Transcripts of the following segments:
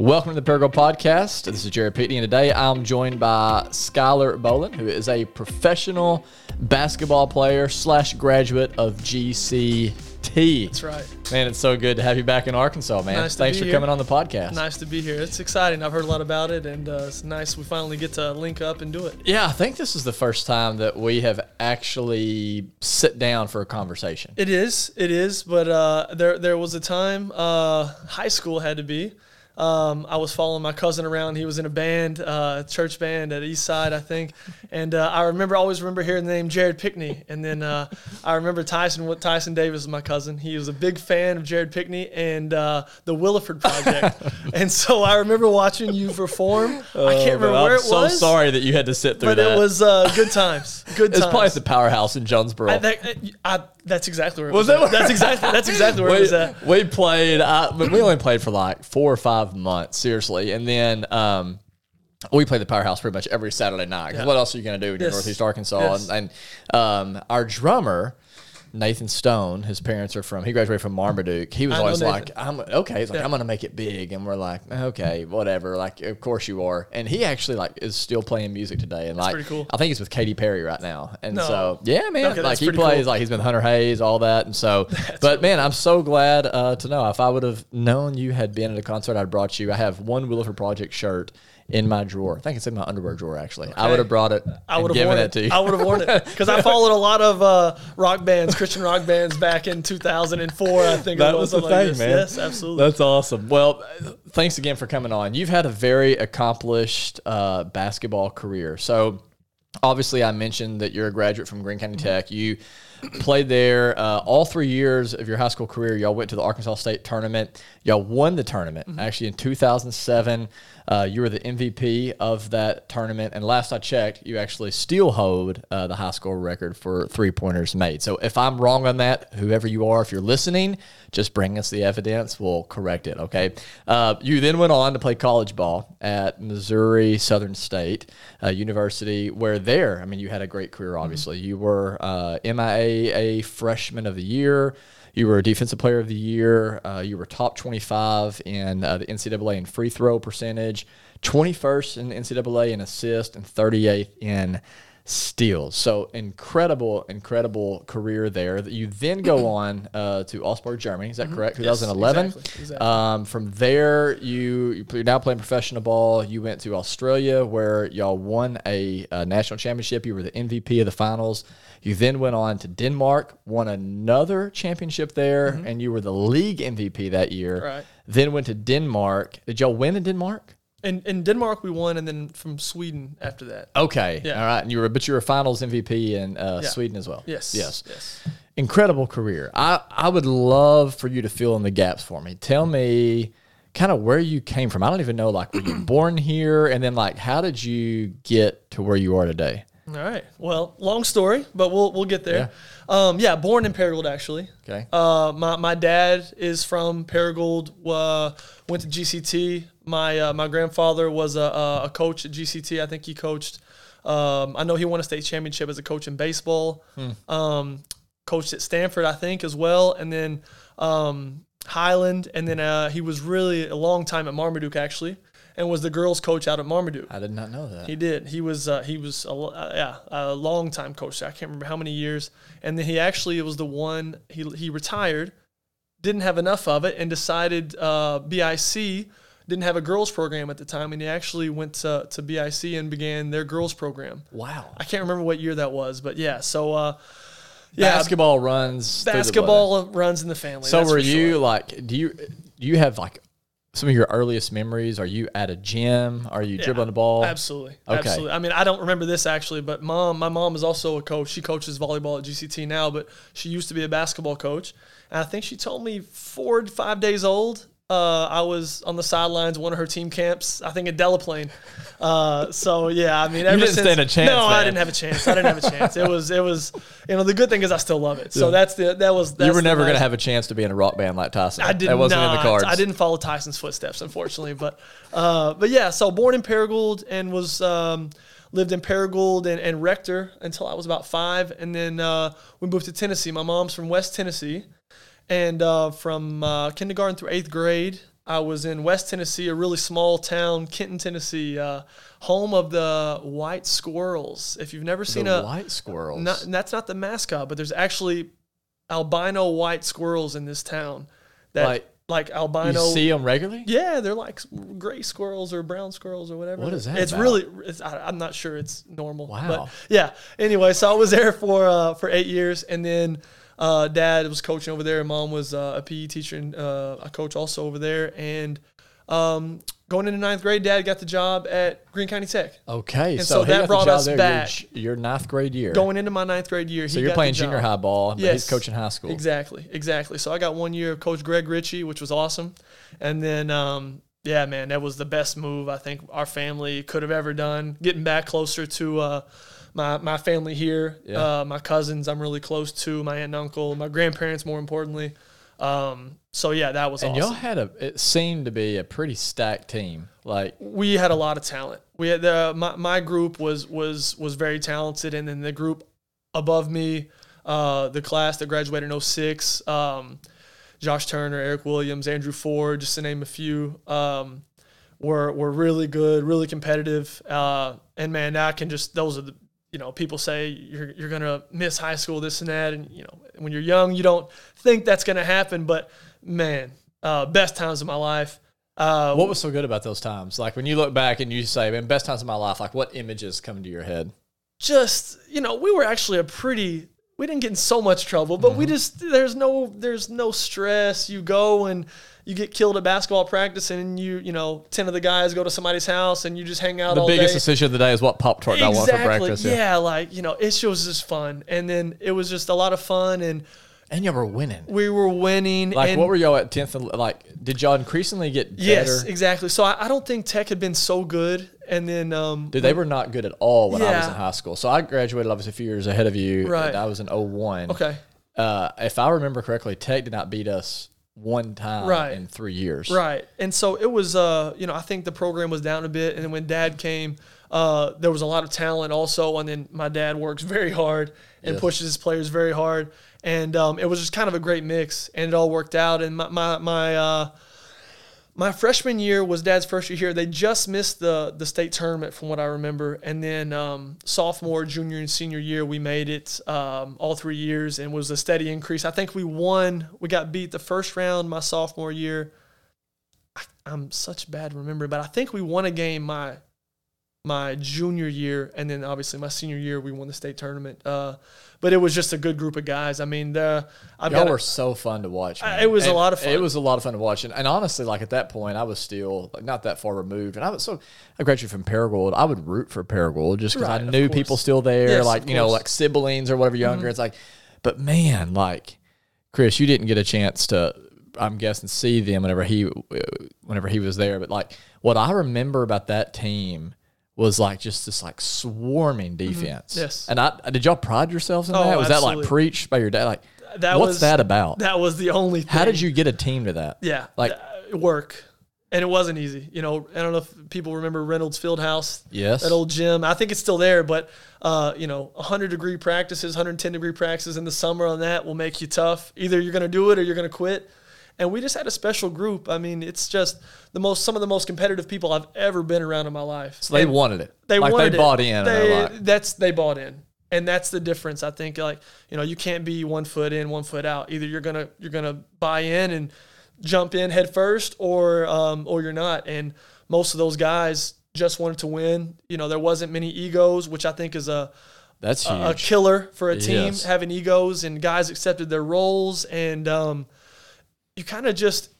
Welcome to the Paragould Podcast. This is Jared Pitney, and today I'm joined by Skylar Boland, who is a professional basketball player slash graduate of GCT. That's right. Man, it's so good to have you back in Arkansas, man. Nice Thanks for here. coming on the podcast. Nice to be here. It's exciting. I've heard a lot about it, and uh, it's nice we finally get to link up and do it. Yeah, I think this is the first time that we have actually sit down for a conversation. It is. It is. But uh, there, there was a time, uh, high school had to be. Um, I was following my cousin around. He was in a band, uh, church band at East Side, I think. And uh, I remember, always remember hearing the name Jared Pickney. And then uh, I remember Tyson, what Tyson Davis is my cousin. He was a big fan of Jared Pickney and uh, the Williford Project. and so I remember watching you perform. I can't remember Oh, where I'm it so was. sorry that you had to sit through But that. it was uh, good times. Good times. it's probably at the powerhouse in Jonesboro. I, that, I, that's exactly where it Was was. that That's exactly that's exactly where it was we, at. we played, uh, but we only played for like four or five months, seriously. And then um, we played the powerhouse pretty much every Saturday night. 'Cause Yeah. What else are you going to do in Yes. Northeast Arkansas? Yes. And, and um, our drummer, Nathan Stone, his parents are from, he graduated from Marmaduke. He was I always like, I'm okay. He's like, Yeah. I'm going to make it big. And we're like, okay, whatever. Like, of course you are. And he actually like is still playing music today. And like, pretty cool. I think he's with Katy Perry right now. And No. so, yeah, man, Okay, like he plays, cool. like he's been Hunter Hayes, all that. And so, but man, I'm so glad uh, to know if I would have known you had been at a concert, I'd brought you. I have one Williford Project shirt in my drawer. I think it's in my underwear drawer, actually. I would have brought it I would have given it it. to you. I would have worn it because I followed a lot of uh, rock bands, Christian rock bands, back in 2004. I think That was was the something like thing, man. Yes, absolutely. That's awesome. Well, thanks again for coming on. You've had a very accomplished uh, basketball career. So, obviously, I mentioned that you're a graduate from Greene County Tech. You played there uh, all three years of your high school career. Y'all went to the Arkansas State tournament. Y'all won the tournament. Actually, in 2007, uh, you were the MVP of that tournament. And last I checked, you actually still hold uh, the high school record for three pointers made. So if I'm wrong on that, whoever you are, if you're listening, just bring us the evidence. We'll correct it. Okay. Uh, you then went on to play college ball at Missouri Southern State uh, University, where there, I mean, you had a great career. Obviously, you were uh, MIAA Freshman of the Year. You were a Defensive Player of the Year. Uh, you were top 25 in uh, the NCAA in free throw percentage, 21st in NCAA in assist, and 38th in steals. So incredible, incredible career there. That you then go on uh, to Augsburg, Germany. Is that correct? Mm-hmm. Yes, 2011. exactly, exactly. Um, from there, you you're now playing professional ball. You went to Australia, where y'all won a, uh national championship. You were the MVP of the finals. You then went on to Denmark, won another championship there, and you were the league MVP that year. Mm-hmm. Right. Then went to Denmark. Did y'all win in Denmark? In, in Denmark, we won, and then from Sweden after that. Okay. Yeah. All right. And you were, but you were finals MVP in uh, Yeah. Sweden as well. Yes. Yes. Yes. incredible career. I, I would love for you to fill in the gaps for me. Tell me kind of where you came from. I don't even know like were you born here and then like how did you get to where you are today? All right. Well, long story, but we'll we'll get there. Yeah, um, yeah born in Paragould actually. Okay. Uh, my, my dad is from Paragould. Uh, went to GCT. My uh, my grandfather was a, a- coach at GCT. I think he coached. Um, I know he won a state championship as a coach in baseball. Um, coached at Stanford, I think, as well, and then um, Highland, and then uh, he was really a long time at Marmaduke actually, and was the girls' coach out at Marmaduke. I did not know that. He did. He was uh, he was a, uh, yeah a long time coach. I can't remember how many years. And then he actually was the one he he retired, didn't have enough of it, and decided uh, BIC didn't have a girls program at the time, and he actually went to, to BIC and began their girls program. wow. I can't remember what year that was, but yeah. So uh, yeah, Basketball runs through the blood. basketball runs in the family. So were you sure. like do you do you have like some of your earliest memories? Are you at a gym? Are you dribbling the ball? Absolutely. Okay. Absolutely. I mean, I don't remember this actually, but mom, my mom is also a coach. She coaches volleyball at GCT now, but she used to be a basketball coach. And I think she told me four to five days old. Uh, I was on the sidelines, one of her team camps, I think at Delaplaine. Uh, so yeah, I mean, ever didn't since, stand a chance, No, I didn't have a chance. I didn't have a chance. It was, it was, you know, the good thing is I still love it. So that's the, that was, that's you were never going to have a chance to be in a rock band like Tyson. I did That wasn't not. in the cards. I didn't follow Tyson's footsteps, unfortunately. But uh, but yeah, so born in Paragould and was um, lived in Paragould and, and Rector until I was about five, and then uh, we moved to Tennessee. My mom's from West Tennessee, and uh, from uh, kindergarten through eighth grade, I was in West Tennessee, a really small town, Kenton, Tennessee, uh, home of the white squirrels. If you've never seen the a white squirrels. not, that's not the mascot, but there's actually albino white squirrels in this town. That Like, like, you albino. see them regularly? yeah, they're like gray squirrels or brown squirrels or whatever. What is that It's about? really. It's, I, I'm not sure it's normal. Wow. But yeah. Anyway, so I was there for uh, for eight years, and then uh, dad was coaching over there, mom was uh, a PE teacher and uh, a coach also over there. And um, going into ninth grade, dad got the job at Greene County Tech. Okay, And so, so that brought us there back. Your, your ninth grade year. Going into my ninth grade year, so you're playing junior high ball, but Yes. he's coaching high school. Exactly, exactly. So I got one year of Coach Greg Ritchie, which was awesome, and then um, yeah, man, that was the best move I think our family could have ever done. Getting back closer to uh, my my family here, Yeah. uh, my cousins, I'm really close to my aunt and uncle, my grandparents, more importantly. Um, so yeah, that was And awesome. y'all had a, it seemed to be a pretty stacked team. Like, we had a lot of talent. We had the my, my group was was was very talented, and then the group above me, uh, the class that graduated in 06, um, Josh Turner, Eric Williams, Andrew Ford, just to name a few, um, were were really good, really competitive. Uh, and man, I can just those are the you know people say you're you're gonna miss high school, this and that, and you know when you're young you don't think that's gonna happen, but man, uh, best times of my life. Uh, what was so good about those times? Like, when you look back and you say, man, best times of my life, like, what images come to your head? just you know we were actually a pretty we didn't get in so much trouble but Mm-hmm. we just there's no there's no stress you go and you get killed at basketball practice and you you know 10 of the guys go to somebody's house and you just hang out The biggest day decision of the day is what Pop Tart do I want for breakfast. yeah. like you know it was just fun and then it was just a lot of fun and And y'all were winning. we were winning Like, what were y'all at 10th? Like, did y'all increasingly get better? yes exactly so I, I don't think tech had been so good and then um Dude, they were not good at all when I was in high school. So I graduated obviously a few years ahead of you. Right. and I was in 01. okay Uh, if I remember correctly, Tech did not beat us one time Right. in three years. Right. And so it was, uh, you know, I think the program was down a bit. And then when dad came, uh, there was a lot of talent also. And then my dad works very hard and Yes. pushes his players very hard. And um, it was just kind of a great mix. And it all worked out. And my, my, my, uh, my freshman year was dad's first year here. They just missed the the state tournament from what I remember, and then um, sophomore, junior, and senior year we made it um, all three years, and was a steady increase. I think we won. We got beat the first round my sophomore year. I, I'm such bad remember, but I think we won a game my my junior year, and then obviously my senior year we won the state tournament. Uh, but it was just a good group of guys. I mean, the I've Y'all got a- were so fun to watch. it was a lot of fun. It was a lot of fun to watch, and, and honestly, like at that point, I was still like, not that far removed, and I was so I graduated from Paragould. I would root for Paragould just because Right, I knew people still there, Yes, like you know. Mm-hmm. like siblings or whatever younger. It's like, but man, like Chris, you didn't get a chance to. I'm guessing see them whenever he whenever he was there, but like what I remember about that team was like just this like swarming defense. Mm-hmm. Yes. and I did y'all pride yourselves in Oh, that? Was that like preached by your dad? Like, That what's was- that about? that was the only. Thing. How did you get a team to that? Yeah, Like- uh, work, and it wasn't easy. You know, I don't know if people remember Reynolds Fieldhouse. Yes. that old gym. I think it's still there, but uh, you know, 100 degree practices, 110 degree practices in the summer on that will make you tough. Either you're going to do it or you're going to quit. And we just had a special group. I mean, it's just the most some of the most competitive people I've ever been around in my life. So they And- wanted it. they like wanted they it. bought in. They, that's they bought in, and that's the difference. I think like you know you can't be one foot in, one foot out. Either you're gonna you're gonna buy in and jump in head first, or um, or you're not. And most of those guys just wanted to win. You know there wasn't many egos, which I think is a That's huge. a killer for a team Yes. having egos and guys accepted their roles and um, you kind of just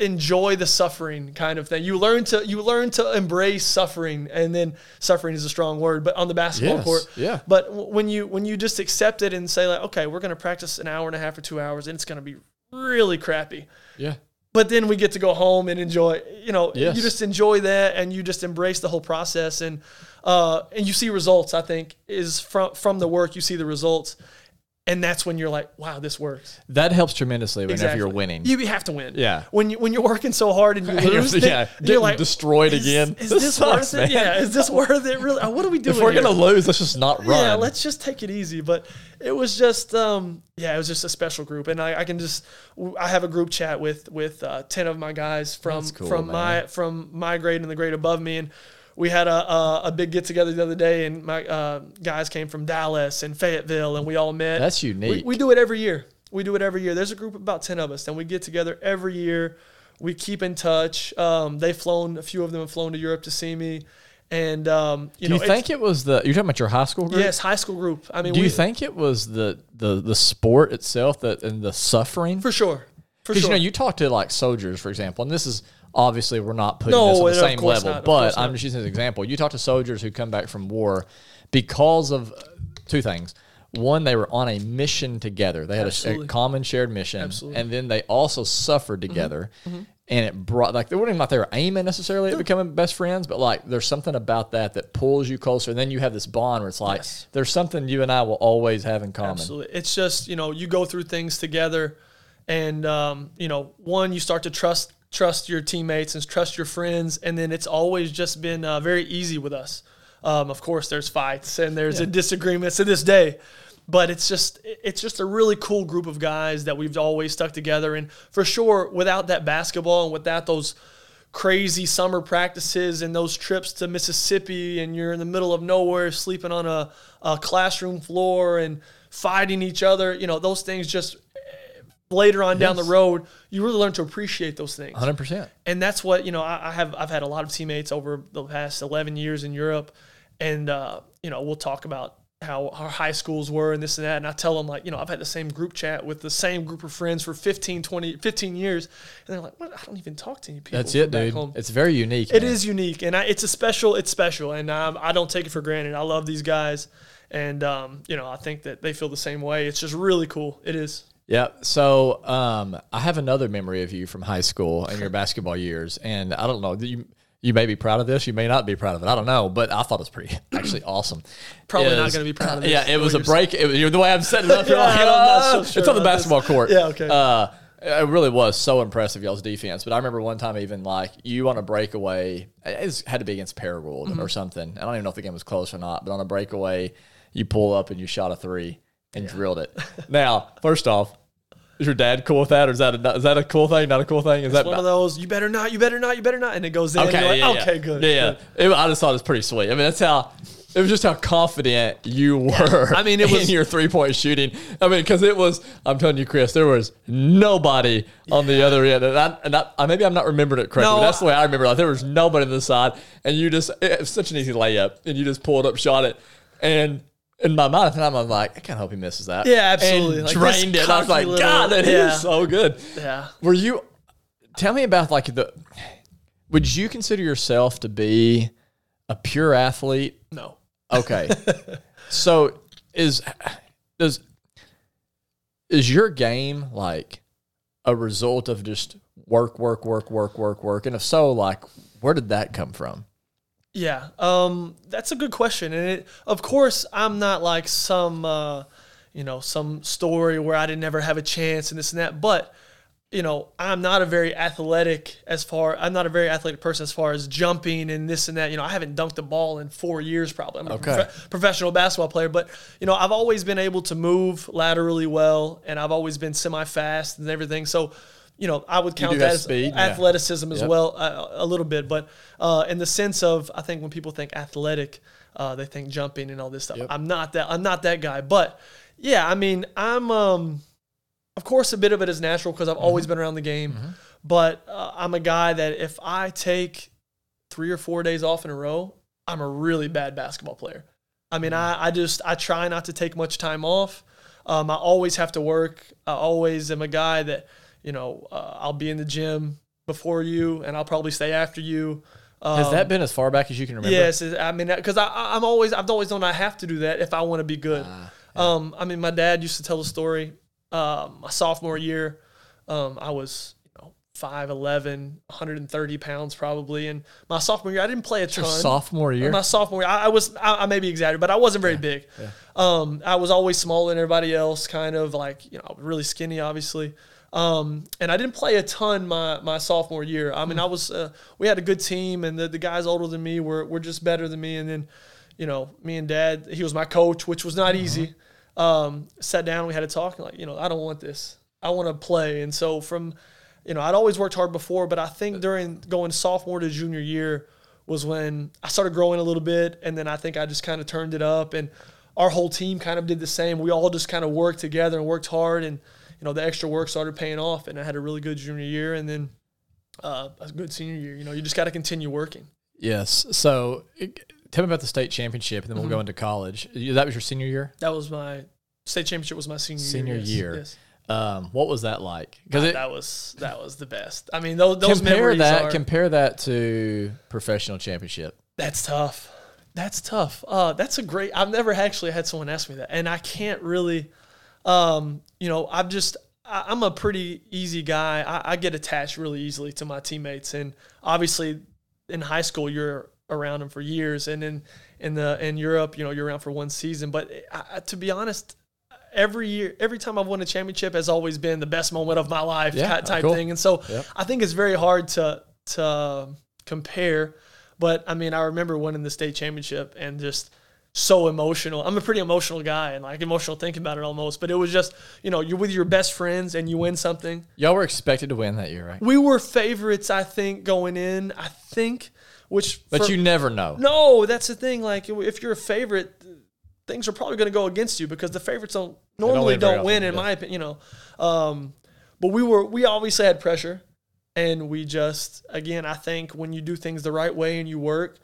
enjoy the suffering kind of thing you learn to you learn to embrace suffering and then suffering is a strong word but on the basketball Yes, court yeah. but w- when you when you just accept it and say like okay we're going to practice an hour and a half or two hours and it's going to be really crappy yeah. but then we get to go home and enjoy you know Yes. you just enjoy that and you just embrace the whole process and uh and you see results i think is from from the work you see the results and that's when you're like, wow, this works. That helps tremendously whenever Exactly. you're winning. You have to win. Yeah. When you when you're working so hard and you You're- lose, yeah, then getting you're like destroyed is, again. Is This this sucks, worth it? man. Yeah. Is this worth it? Really? Uh, What are we doing? if we're here? gonna lose, let's just not run. Yeah, let's just take it easy. But it was just, um, yeah, it was just a special group, and I, I can just, I have a group chat with with uh, ten of my guys from cool, from man. my from my grade and the grade above me, and we had a a, a big get together the other day, and my uh, guys came from Dallas and Fayetteville, and we all met. That's We, unique. we do it every year. We do it every year. There's a group of about ten of us, and we get together every year. We keep in touch. Um, they've flown. A few of them have flown to Europe to see me, and um, you Do know, you think it was the? You're talking about your high school group. yes, high school group. I mean, Do we, you think it was the the the sport itself that and the suffering? for sure? For sure. Because sure. you know, you talk to like soldiers, for example, and this is obviously we're not putting No, this on the same level, not, but I'm just using an example. You talk to soldiers who come back from war because of two things. One, they were on a mission together. They had a, a common shared mission, Absolutely. Mm-hmm. and then they also suffered together. And it brought like they weren't even like they were aiming necessarily at becoming best friends, but like there's something about that that pulls you closer. And then you have this bond where it's like Yes. there's something you and I will always have in common. Absolutely. It's just, you know, you go through things together and um, you know, one you start to trust trust your teammates and trust your friends and then it's always just been uh, very easy with us. Um, of course there's fights and there's disagreements to this day. But it's just it's just a really cool group of guys that we've always stuck together and for sure without that basketball and without those crazy summer practices and those trips to Mississippi and you're in the middle of nowhere sleeping on a, a classroom floor and fighting each other, you know, those things just later on down the road, you really learn to appreciate those things. Hundred percent. And that's what, you know, I, I have I've had a lot of teammates over the past 11 years in Europe and uh, you know, we'll talk about how our high schools were and this and that. And I tell them like, you know, I've had the same group chat with the same group of friends for 15, 20, 15 years. And they're like, what? I don't even talk to any people. That's it, dude. home." It's very unique. It man. is unique, and I, it's a special. It's special, and um, I don't take it for granted. I love these guys, and um, you know, I think that they feel the same way. It's just really cool. It is. Yeah. So um, I have another memory of you from high school and your basketball years, and I don't know. You you may be proud of this. You may not be proud of it. I don't know, but I thought it was pretty actually awesome. Probably not gonna be proud of this, Yeah, it was a break. It was, the way I'm setting it up. You're Yeah, like, so "Ah." sure it's on the about this. basketball court. Yeah, okay. Uh, it really was so impressive y'all's defense. But I remember one time even like you on a breakaway. It had to be against Paragould Mm-hmm. or something. I don't even know if the game was close or not. But on a breakaway, you pull up and you shot a three and drilled it. now, first off, is your dad cool with that, or is that a, is that a cool thing? Not a cool thing? Is that One of those. You better not. You better not. You better not. And it goes in. and Okay, like, yeah, yeah. good. Yeah, yeah. good. It- I just thought it was pretty sweet. I mean, that's how. It was just how confident you were. I mean, it was- in your three point shooting. I mean, because it was. I'm telling you, Chris, there was nobody on the other end, and, I, and I, I- uh, maybe I'm not remembering it correctly. No, but that's the way I remember. it. Like there was nobody on the side, and you just it was such an easy layup, and you just pulled up, shot it, and. In my mind, at the time, I'm like, I can't hope he misses that. Yeah, absolutely. And Like, drained it. I was like, little- God, that is yeah. so good. Yeah. Were you? Tell me about like the. Would you consider yourself to be a pure athlete? No. Okay. so is does is your game like a result of just work, work, work, work, work, work? And if so, like where did that come from? Yeah, um, that's a good question, and it, of course, I'm not like some, uh, you know, some story where I didn't ever have a chance and this and that. But you know, I'm not a very athletic as far. I'm not a very athletic person as far as jumping and this and that. You know, I haven't dunked a ball in four years probably. I'm a Okay. prof- professional basketball player, but you know, I've always been able to move laterally well, and I've always been semi-fast and everything. So. You know, I would count that as speed, yeah. athleticism as Yep. well uh, a little bit, but uh, in the sense of I think when people think athletic, uh, they think jumping and all this stuff. Yep. I'm not that. I'm not that guy. But yeah, I mean, I'm um, of course a bit of it is natural because I've always Mm-hmm. been around the game. But uh, I'm a guy that if I take three or four days off in a row, I'm a really bad basketball player. I mean, I, I just I try not to take much time off. Um, I always have to work. I always am a guy that you know uh, I'll be in the gym before you, and I'll probably stay after you. Um, Has that been as far back as you can remember? Yes, I mean because I, I- I'm always I've always known I have to do that if I want to be good. Ah, Um, I mean, my dad used to tell a story. Um, my sophomore year, um, I was you know 5'11", 130 pounds probably. And my sophomore year, I didn't play a ton. Sophomore year? My sophomore year, I, I was, I, I may be exaggerating, but I wasn't very big. Um, I was always smaller than everybody else, kind of like, you know, really skinny, obviously. Um, and I didn't play a ton my, my sophomore year. I mean, I was, uh, we had a good team and the, the guys older than me were, were just better than me. And then, you know, me and dad, he was my coach, which was not easy. Um, sat down, we had a talk, like, you know, I don't want this. I want to play. And so from, you know, I'd always worked hard before, but I think during going sophomore to junior year was when I started growing a little bit, and then I think I just kind of turned it up, and our whole team kind of did the same. We all just kind of worked together and worked hard, and you know, the extra work started paying off, and I had a really good junior year, and then uh, a good senior year. You know, you just got to continue working. Yes. So it- tell me about the state championship, and then we'll go into college. That was your senior year. That was my state championship. Was my senior Senior year. year. yes. Um, what was that like? Because that was that was the best. I mean, those, those compare that are. compare that to professional championship. That's tough. That's tough. Uh, that's a great. I've never actually had someone ask me that, and I can't really. Um, you know, I'm just. I, I'm a pretty easy guy. I, I get attached really easily to my teammates, and obviously, in high school, you're around them for years, and in in the in Europe, you know, you're around for one season. But I, to be honest, every year, every time I've won a championship has always been the best moment of my life Yeah, type type cool. thing. And so Yep. I think it's very hard to to compare. But I mean, I remember winning the state championship and just so emotional. I'm a pretty emotional guy and like emotional thinking about it almost. But it was just, you know, you're with your best friends and you win something. Y'all were expected to win that year, right? We were favorites, I think, going in. I think, which But for- you never know. no, that's the thing. Like if you're a favorite, things are probably going to go against you because the favorites don't normally don't win, in my opinion. You know, um, but we were we obviously had pressure, and we just again I think when you do things the right way and you work,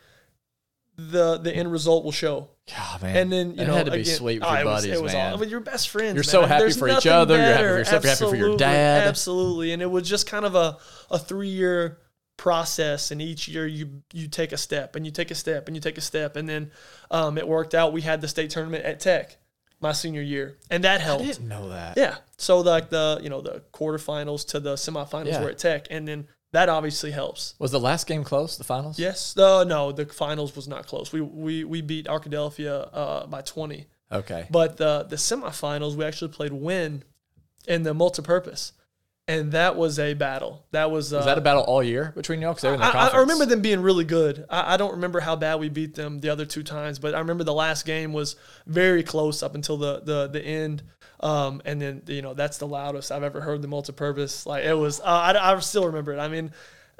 the the end result will show. God, man. And then you It know had to be again- sweet with oh, your it was- buddies, it was man. All, with your best friends. You're man. so happy There's for each other, you're happy for better. yourself, you're happy for your Absolutely. dad. Absolutely, and it was just kind of a a three year process and each year you you take a step and you take a step and you take a step and then um, it worked out we had the state tournament at tech my senior year and that helped. I didn't know that. yeah so like the you know the quarterfinals to the semifinals Yeah. were at tech and then that obviously helps Was the last game close? The finals? yes uh, no the finals was not close we we, we beat arkadelphia uh, by 20 Okay. but the the semifinals, we actually played Wynne in the multipurpose, and that was a battle. That was. Uh, Was that a battle all year between y'all? Because they were in the I, conference. I remember them being really good. I, I don't remember how bad we beat them the other two times, but I remember the last game was very close up until the the the end. Um, and then you know that's the loudest I've ever heard the multipurpose. Like it was. Uh, I, I still remember it. I mean,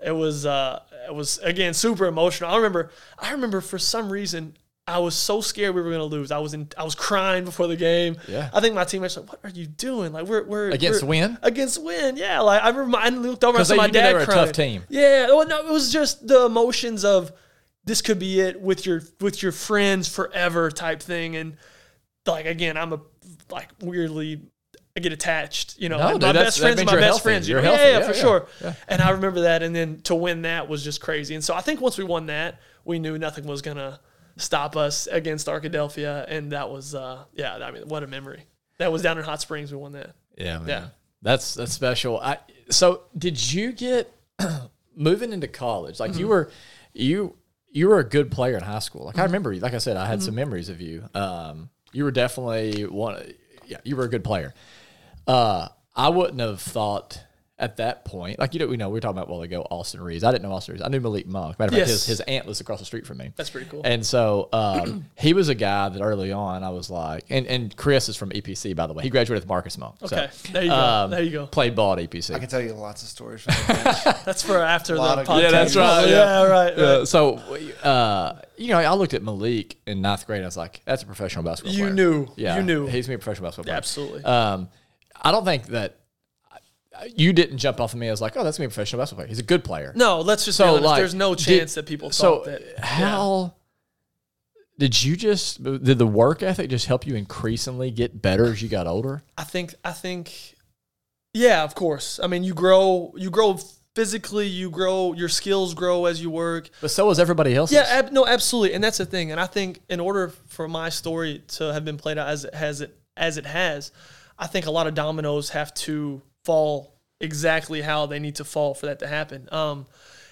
it was uh, it was again super emotional. I remember. I remember for some reason. I was so scared we were gonna lose. I was in. I was crying before the game. Yeah. I think my teammates were like, "What are you doing? Like we're we're Against we're- win? against win. Yeah, like I remember. I looked over and saw my you knew they dad a crying. tough team. Yeah, well, no, it was just the emotions of this could be it with your with your friends forever type thing, and like again, I'm a like weirdly. I get attached, you know. No, like, my best friends, are my best healthy. friends. You know? Yeah, yeah, Yeah, for yeah, sure. yeah. And I remember that, and then to win that was just crazy. And so I think once we won that, we knew nothing was gonna stop us against Arkadelphia, and that was, uh, yeah, I mean, what a memory. That was down in Hot Springs. We won that. Yeah, man. Yeah. That's that's special. I so did you get moving into college? Like Mm-hmm. you were you you were a good player in high school. Like I remember you. Like I said, I had Mm-hmm. some memories of you. Um, you were definitely one. Yeah, you were a good player. Uh, I wouldn't have thought at that point. Like you know, we know we were talking about a while ago. Austin Reaves. I didn't know Austin Reaves. I knew Malik Monk. Matter of fact, his his aunt lives across the street from me. That's pretty cool. And so um, he was a guy that early on I was like, and, and Chris is from EPC by the way. He graduated with Marcus Monk. So, Okay, there you go. um, there you go. Played ball at EPC. I can tell you lots of stories from the bench. That's for after the podcast. Yeah, that's right, yeah. Yeah, right. right. Uh, so, uh, you know, I looked at Malik in ninth grade. and I was like, "That's a professional basketball player. You player." knew. yeah, You knew. he's gonna be a professional basketball player. Absolutely. Um, I don't think that you didn't jump off of me as like, "Oh, that's gonna be a professional basketball player." He's a good player. no, let's just So, honest. like, There's no did- chance that people So, thought that. how did you just did the work ethic just help you increasingly get better as you got older? I think. I think. Yeah, of course. I mean, you grow. You grow physically. You grow. Your skills grow as you work. But so was everybody else. Yeah, ab- no, absolutely, and that's the thing. And I think in order for my story to have been played out as it has it as it has, I think a lot of dominoes have to fall exactly how they need to fall for that to happen. Um,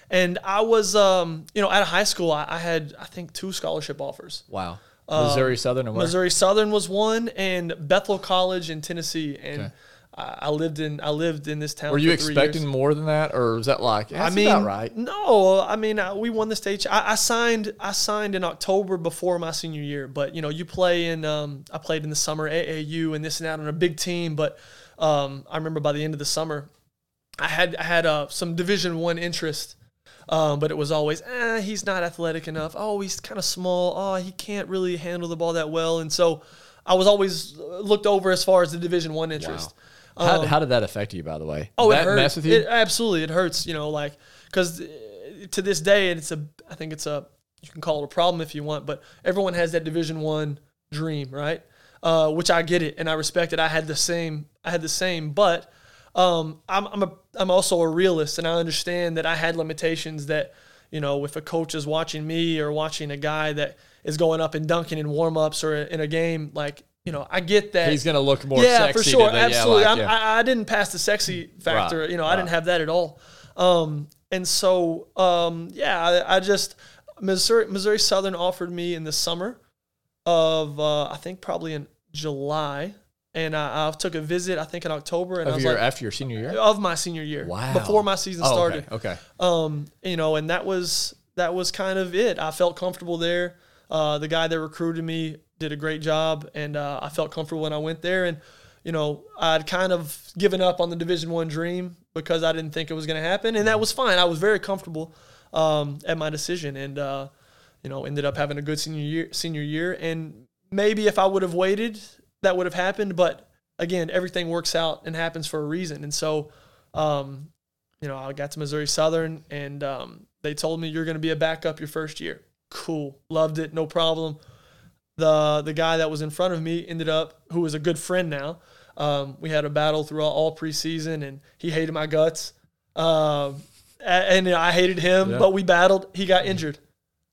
and I was, um, you know, out of high school, I, I had I think two scholarship offers. Wow. Missouri Southern and where? Missouri Southern was one, and Bethel College in Tennessee, and Okay. I, I lived in I lived in this town. Were you expecting years. more than that, or was that like I mean, right? no. I mean, uh, we won the state. I, I signed. I signed in October before my senior year. But you know, you play in. Um, I played in the summer AAU and this and that on a big team. But um, I remember by the end of the summer, I had I had uh, some Division One interest. Um, but it was always, eh, he's not athletic enough. Oh, he's kind of small. Oh, he can't really handle the ball that well. And so, I was always uh, looked over as far as the Division One interest. How, how did that affect you, by the way? Oh, that it hurts. with you? It, absolutely, it hurts. You know, like because to this day, it's a. I think it's a. You can call it a problem if you want, but everyone has that Division One dream, right? Uh, which I get it and I respect it. I had the same. I had the same, but um, I'm I'm a I'm also a realist and I understand that I had limitations. That you know, if a coach is watching me or watching a guy that is going up and dunking in warm ups or in a game, like you know, I get that He's gonna look more yeah, sexy. for sure, than- yeah, absolutely. like, I'm, yeah. I, I didn't pass the sexy factor. Right, You know, I didn't have that at all. Um, and so, um, yeah, I, I just Missouri Missouri Southern offered me in the summer of uh, I think probably in July, and I, I took a visit. I think in October, and I of was your, like after your senior year. of my senior year, Wow. before my season Oh, started okay. okay. um, you know, and that was that was kind of it. I felt comfortable there. Uh, the guy that recruited me did a great job, and uh, I felt comfortable when I went there. And you know, I'd kind of given up on the Division One dream because I didn't think it was going to happen, and that was fine. I was very comfortable um, at my decision, and uh, you know, ended up having a good senior year. Senior year, and maybe if I would have waited, that would have happened. But again, everything works out and happens for a reason, and so. Um, you know, I got to Missouri Southern and um, they told me you're going to be a backup your first year. Cool. Loved it. No problem. The the guy that was in front of me ended up, who was a good friend now. Um, we had a battle throughout all preseason and he hated my guts. Um, a- and I hated him, Yeah. but we battled. He got injured.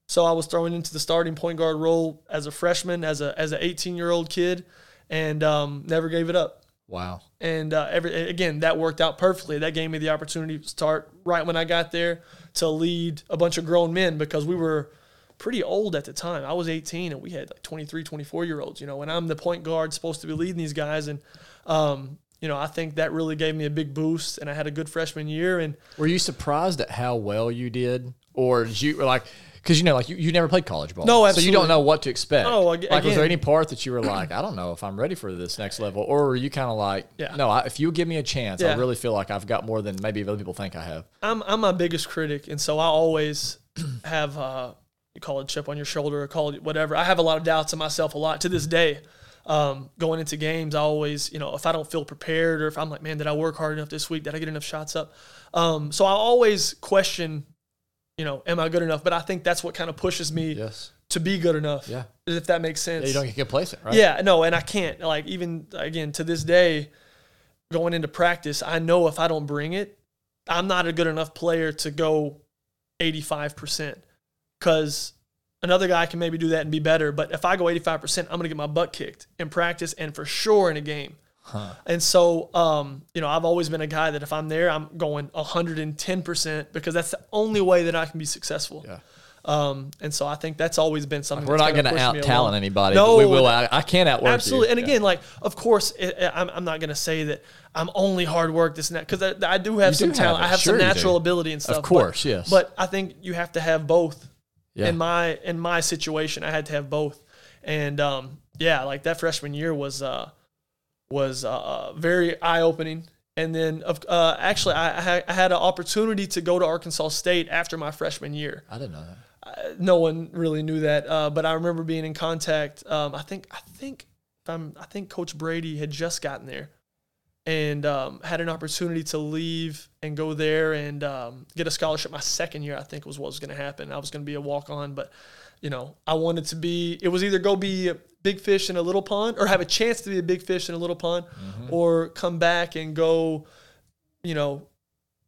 So I was thrown into the starting point guard role as a freshman, as a as an 18 year old kid, and um, never gave it up Wow. and uh, every again that worked out perfectly. That gave me the opportunity to start right when I got there to lead a bunch of grown men because we were pretty old at the time. I was 18 and we had like 23, 24 year olds, you know, and I'm the point guard supposed to be leading these guys and um, you know, I think that really gave me a big boost and I had a good freshman year and Were you surprised at how well you did, or did you like? Because you know, like you, you never played college ball, No, so you don't know what to expect. No, like was there any part that you were like, I don't know if I'm ready for this next level, or were you kind of like, Yeah. no, I, if you give me a chance, I really feel like I've got more than maybe other people think I have. I'm I'm my biggest critic, and so I always have uh, you call it chip on your shoulder or call it whatever. I have a lot of doubts in myself a lot to this day. Um, going into games, I always you know if I don't feel prepared or if I'm like, man, did I work hard enough this week? Did I get enough shots up? Um, so I always question, you know, am I good enough? But I think that's what kind of pushes me Yes. to be good enough. Yeah. if that makes sense. Yeah, you don't get complacent, right? Yeah, no, and I can't. Like even again to this day, going into practice, I know if I don't bring it, I'm not a good enough player to go 85%. Cause another guy can maybe do that and be better. But if I go 85%, I'm gonna get my butt kicked in practice and for sure in a game. And so, um, you know, I've always been a guy that if I'm there, I'm going 110% because that's the only way that I can be successful. Yeah. Um, and so I think that's always been something. We're not going to out talent anybody. No, but we will. I, I can't outwork Absolutely. you. And Yeah. again, like, of course, it, I'm, I'm not going to say that I'm only hard work, this and that, because I, I do have You some do talent. it. I have Sure some natural ability and stuff. Of course, yes. But I think you have to have both. Yeah. In my in my situation, I had to have both. And um, yeah, like that freshman year was uh, was uh, very eye opening. And then, uh, actually, I, I had- an opportunity to go to Arkansas State after my freshman year I didn't know that. no one really knew that, uh, but I remember being in contact. Um, I think I think I'm I think Coach Brady had just gotten there, and um, had an opportunity to leave and go there and um, get a scholarship. My second year, I think, was what was going to happen. I was going to be a walk on, but you know, I wanted to be. It was either go be big fish in a little pond, or have a chance to be a big fish in a little pond, or come back and go, you know,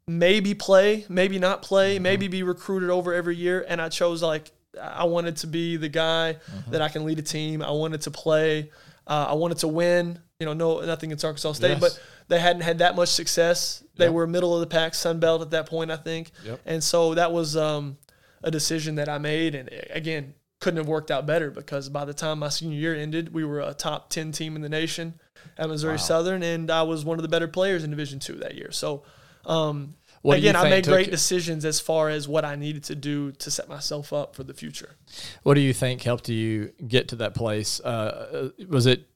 maybe play, maybe not play, maybe be recruited over every year. And I chose like I wanted to be the guy that I can lead a team. I wanted to play. Uh, I wanted to win. you know, no nothing against Arkansas State, Yes. but they hadn't had that much success. They Yep. were middle of the pack, Sun Belt at that point, I think. Yep. And so that was um, a decision that I made, and again, couldn't have worked out better because by the time my senior year ended, we were a top ten team in the nation at Missouri Wow. Southern, and I was one of the better players in Division two that year. So. Um, again, I made great you- decisions as far as what I needed to do to set myself up for the future. What do you think helped you get to that place? Uh, uh, was it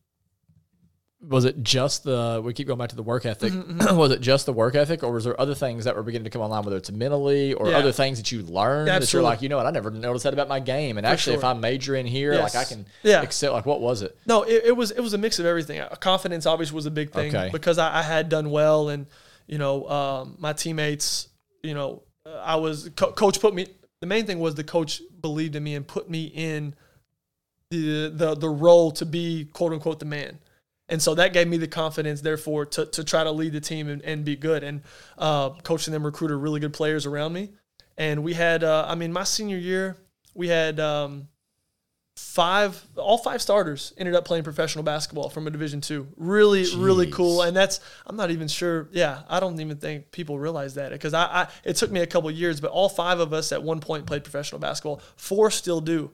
was it just the we keep going back to the work ethic? Mm-hmm, was it just the work ethic, or was there other things that were beginning to come online, whether it's mentally or Yeah. other things that you learned that you're like, you know what, I never noticed that about my game, and actually, if. I major in here, like I can Yeah. excel. Like, what was it? No, it, it was it was a mix of everything. Uh, Confidence obviously was a big thing Okay. because I, I had done well, and you know um, my teammates. You know, uh, I was co- coach put me. The main thing was the coach believed in me and put me in the the the role to be quote unquote the man. And so that gave me the confidence, therefore, to, to try to lead the team and, and be good. And uh, coaching them recruited really good players around me. And we had, uh, I mean, my senior year, we had um, five, all five starters ended up playing professional basketball from a Division two. Really, really cool. And that's, I'm not even sure. Yeah, I don't even think people realize that because I, I, it took me a couple years, but all five of us at one point played professional basketball. Four still do.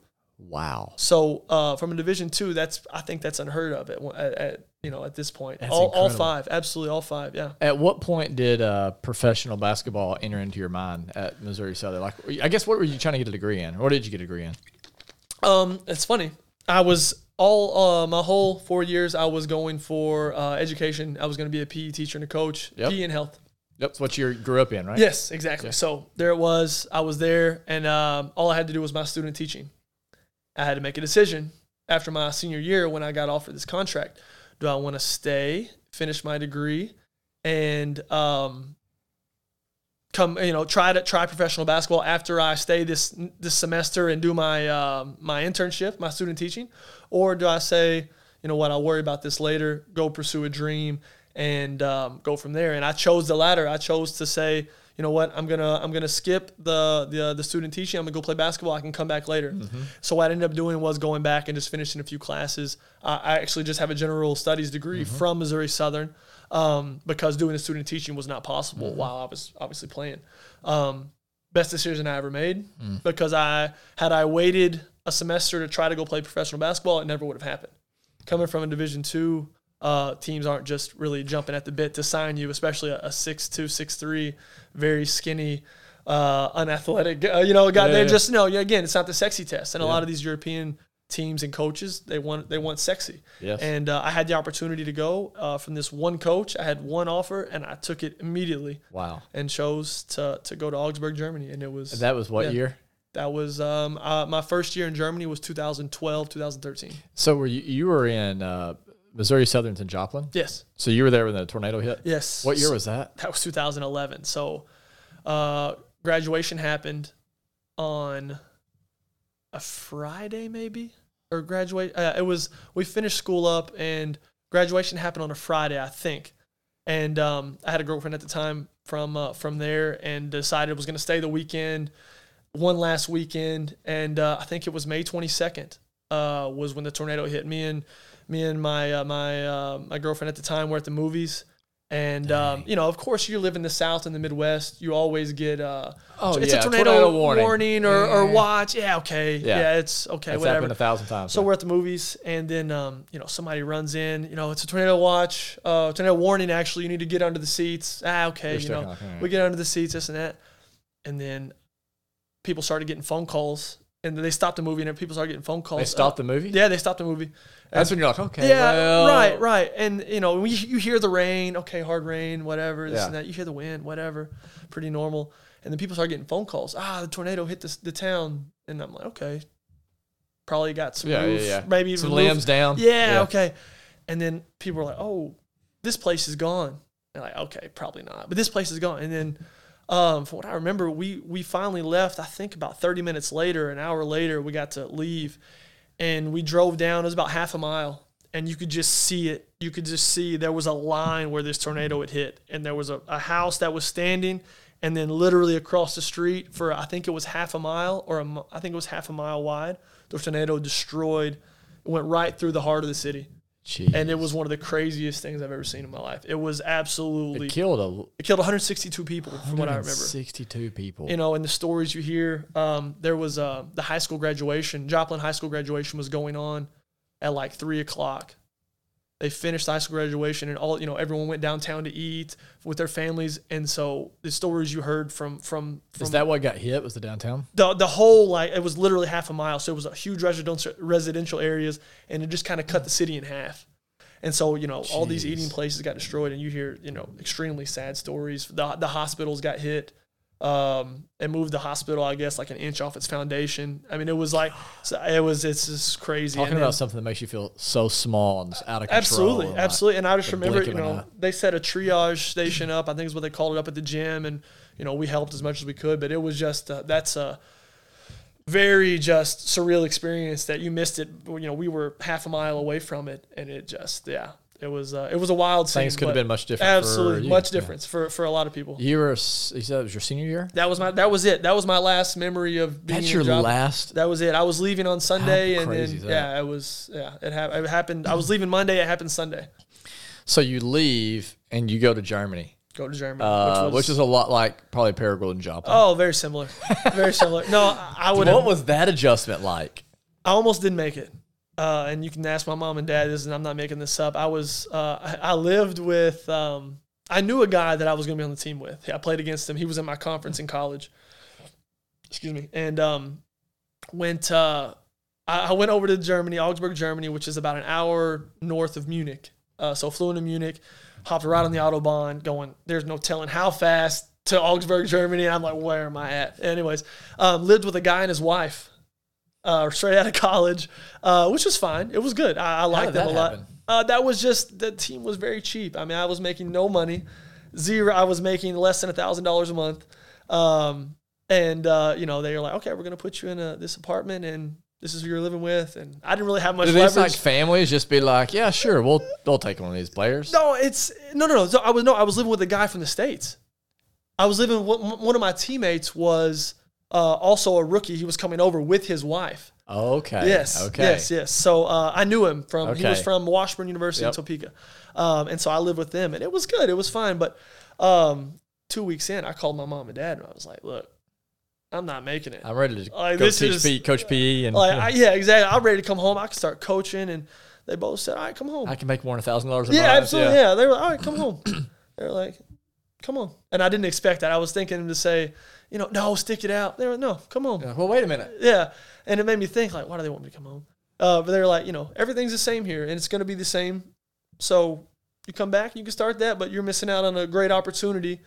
Wow, So uh, from a Division two, that's I think that's unheard of at, at, at you know at this point. That's all, all five, absolutely all five. Yeah. At what point did uh, professional basketball enter into your mind at Missouri Southern? Like, I guess what were you trying to get a degree in? What did you get a degree in? Um, it's funny. I was all uh, my whole four years. I was going for uh, education. I was going to be a PE teacher and a coach. Yep. PE and health. Yep, that's what you grew up in, right? Yes, exactly. So there it was. I was there, and um, all I had to do was my student teaching. I had to make a decision after my senior year when I got offered this contract. Do I want to stay, finish my degree, and um, come, you know, try to try professional basketball after I stay this this semester and do my um, my internship, my student teaching, or do I say, you know what, I'll worry about this later, go pursue a dream, and um, go from there. And I chose the latter. I chose to say, you know what, I'm gonna I'm gonna skip the the the student teaching. I'm gonna go play basketball. I can come back later. So what I ended up doing was going back and just finishing a few classes. Uh, I actually just have a general studies degree from Missouri Southern um, because doing the student teaching was not possible while I was obviously playing. Um, best decision I ever made because I had I waited a semester to try to go play professional basketball, it never would have happened. Coming from a Division two, uh, teams aren't just really jumping at the bit to sign you, especially a, a six two, six three, very skinny, uh, unathletic. Uh, you know, guy. Yeah, They're yeah. just no. Yeah, again, it's not the sexy test, and a lot of these European teams and coaches they want they want sexy. Yes. And uh, I had the opportunity to go uh, from this one coach. I had one offer, and I took it immediately Wow. and chose to to go to Augsburg, Germany. And it was That was what Yeah. year? that was um, uh, my first year in Germany was 2012, 2013. So were you you were in uh, Missouri Southern's in Joplin? Yes, So you were there when the tornado hit? yes. What year was that? that was 2011. So uh, graduation happened on a Friday, maybe or graduate. Uh, it was we finished school up and graduation happened on a Friday, I think. And um, I had a girlfriend at the time from uh, from there, and decided was going to stay the weekend, one last weekend, and uh, I think it was May 22nd uh, was when the tornado hit. Me and me and my uh, my uh, my girlfriend at the time were at the movies, and um, you know, of course, you live in the South and the Midwest, you always get uh, Oh, it's yeah, a tornado, tornado warning. warning, or, or watch. Yeah, okay, Yeah. yeah, it's okay, That's whatever. happened a thousand times. So we're at the movies, and then um, you know somebody runs in. You know, it's a tornado watch, uh, tornado warning. Actually, you need to get under the seats. Ah, okay, You're you know, okay. we get under the seats, this and that, and then people started getting phone calls, and they stopped the movie, and people started getting phone calls. they stopped the movie. Uh, yeah, they stopped the movie. That's when you're like, okay, Yeah, well, right, right. And you know, you, you hear the rain, okay, hard rain, whatever, this Yeah. and that. You hear the wind, whatever, pretty normal. And then people start getting phone calls. Ah, the tornado hit the, the town, and I'm like, okay, probably got some Yeah, yeah, roof, yeah. maybe Some roof- limbs down. Yeah, okay. And then people are like, oh, this place is gone. And like, okay, probably not, but this place is gone. And then, um, from what I remember, we we finally left. I think about 30 minutes later, an hour later, we got to leave, and we drove down. It was about half a mile, and you could just see it. You could just see there was a line where this tornado had hit, and there was a, a house that was standing, and then literally across the street for I think it was half a mile or a, I think it was half a mile wide. The tornado destroyed, went right through the heart of the city. Jeez. and it was one of the craziest things I've ever seen in my life. It was absolutely it it, killed a killed 162 people from what I remember. 62 people. You know, and the stories you hear, um, there was uh, the high school graduation. Joplin High School graduation was going on at like three o'clock. They finished high school graduation, and all you know, everyone went downtown to eat with their families. And so the stories you heard from from from Is that what got hit? Was the downtown? the the whole like it was literally half a mile, so it was a huge residential residential areas, and it just kind of cut the city in half. And so you know all these eating places got destroyed, and you hear you know extremely sad stories. The the hospitals got hit. Um, and moved the hospital, I guess, like an inch off its foundation. I mean, it was like it was. It's just crazy. Talking And then- about something that makes you feel so small and out of control. Absolutely, and like- absolutely. And I just remember, you know, they set a triage station up. I think is what they called it up at the gym, and you know, we helped as much as we could. But it was just uh, that's a very just surreal experience that you missed it. You know, we were half a mile away from it, and it just yeah, it was uh, it was a wild scene. Things could have been much different. Absolutely, much Yeah. difference for for a lot of people. You were, you said it was your senior year? That was my that was it. That was my last memory of being That's in your job. last. That was it. I was leaving on Sunday, and crazy then yeah, it was yeah, it, hap- it happened. I was leaving Monday. It happened Sunday. So you leave and you go to Germany, Go to Germany, uh, was- which is a lot like probably Paragould and Joplin. Oh, very similar. Very similar. No, I- I would what was that adjustment like? I almost didn't make it. Uh, and you can ask my mom and dad this, and I'm not making this up. I was, uh, I, lived with, um, I knew a guy that I was going to be on the team with. I played against him. He was in my conference in college. Excuse me. And um, went, uh, I, I went over to Germany, Augsburg, Germany, which is about an hour north of Munich. Uh, so flew into Munich, hopped right on the autobahn, going. There's no telling how fast to Augsburg, Germany. And I'm like, where am I at? Anyways, um, lived with a guy and his wife uh, straight out of college, uh, which was fine. It was good. I, I liked them a lot. Uh, that was just the team was very cheap. I mean, I was making no money, zero. I was making less than a thousand dollars a month, um, and uh, you know they were like, okay, we're gonna put you in a, this apartment, and this is who you're living with, and I didn't really have much Do these leverage. like families just be like, yeah, sure, we'll we'll take one of these players? No, it's no, no, no. So I was no, I was living with a guy from the states. I was living. One of my teammates was uh, also a rookie. He was coming over with his wife. Okay. Yes. Okay. Yes. Yes. So uh, I knew him from. okay. He was from Washburn University Yep. in Topeka, um, and so I lived with them, and it was good. It was fine. But um, two weeks in, I called my mom and dad, and I was like, "Look, I'm not making it. I'm ready to Like, go teach is- P, coach PE, and Like, I, yeah, exactly. I'm ready to come home. I can start coaching." And they both said, "All right, come home." I can make more than a thousand dollars a Yeah, month. absolutely. Yeah. They were like, all right, come home. they were like, come on. And I didn't expect that. I was thinking to say, you know, no, stick it out. They were like, no, come home. Yeah. Well, wait a minute. Yeah. And it made me think, like, why do they want me to come home? Uh, but they were like, you know, everything's the same here and it's going to be the same. So you come back, you can start that, but you're missing out on a great opportunity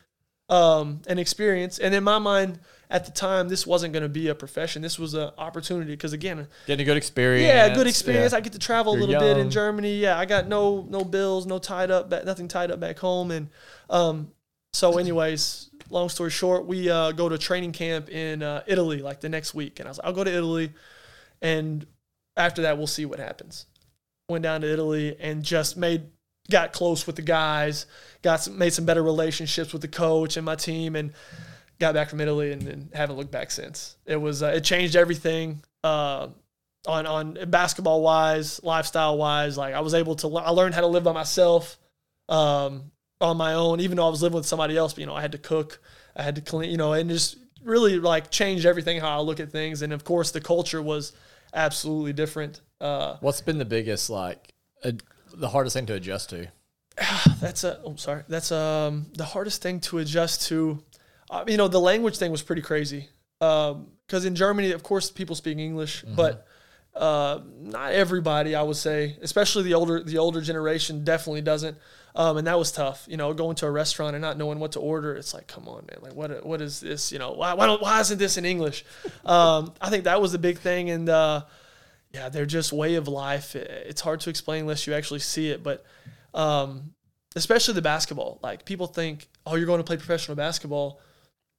um, and experience. And in my mind, at the time, this wasn't going to be a profession. This was an opportunity because, again, Getting a good experience. yeah, good experience. Yeah. I get to travel a You're little bit in. Germany. Yeah, I got no no bills, no tied up, nothing tied up back home. And um, so, anyways, long story short, we uh, go to training camp in uh, Italy like the next week, and I was like, I'll go to Italy, and after that, we'll see what happens. Went down to Italy and just made got close with the guys, got some, made some better relationships with the coach and my team, and got back from Italy and, and haven't looked back since. It was uh, it changed everything uh, on on basketball wise, lifestyle wise. Like I was able to I learned how to live by myself um, on my own, even though I was living with somebody else. But you know, I had to cook, I had to clean, you know, and just really like changed everything how I look at things. And of course, the culture was absolutely different. Uh, What's been the biggest like uh, the hardest thing to adjust to? that's a oh sorry that's um the hardest thing to adjust to uh, you know the language thing was pretty crazy because in germany of course people speak english but uh, not everybody i would say especially the older the older generation definitely doesn't um, and that was tough you know going to a restaurant and not knowing what to order it's like come on man like what what is this you know why, why don't why isn't this in english um, i think that was the big thing and uh, yeah they're just way of life It- it's hard to explain unless you actually see it but um, especially the basketball. Like people think, oh, you're going to play professional basketball,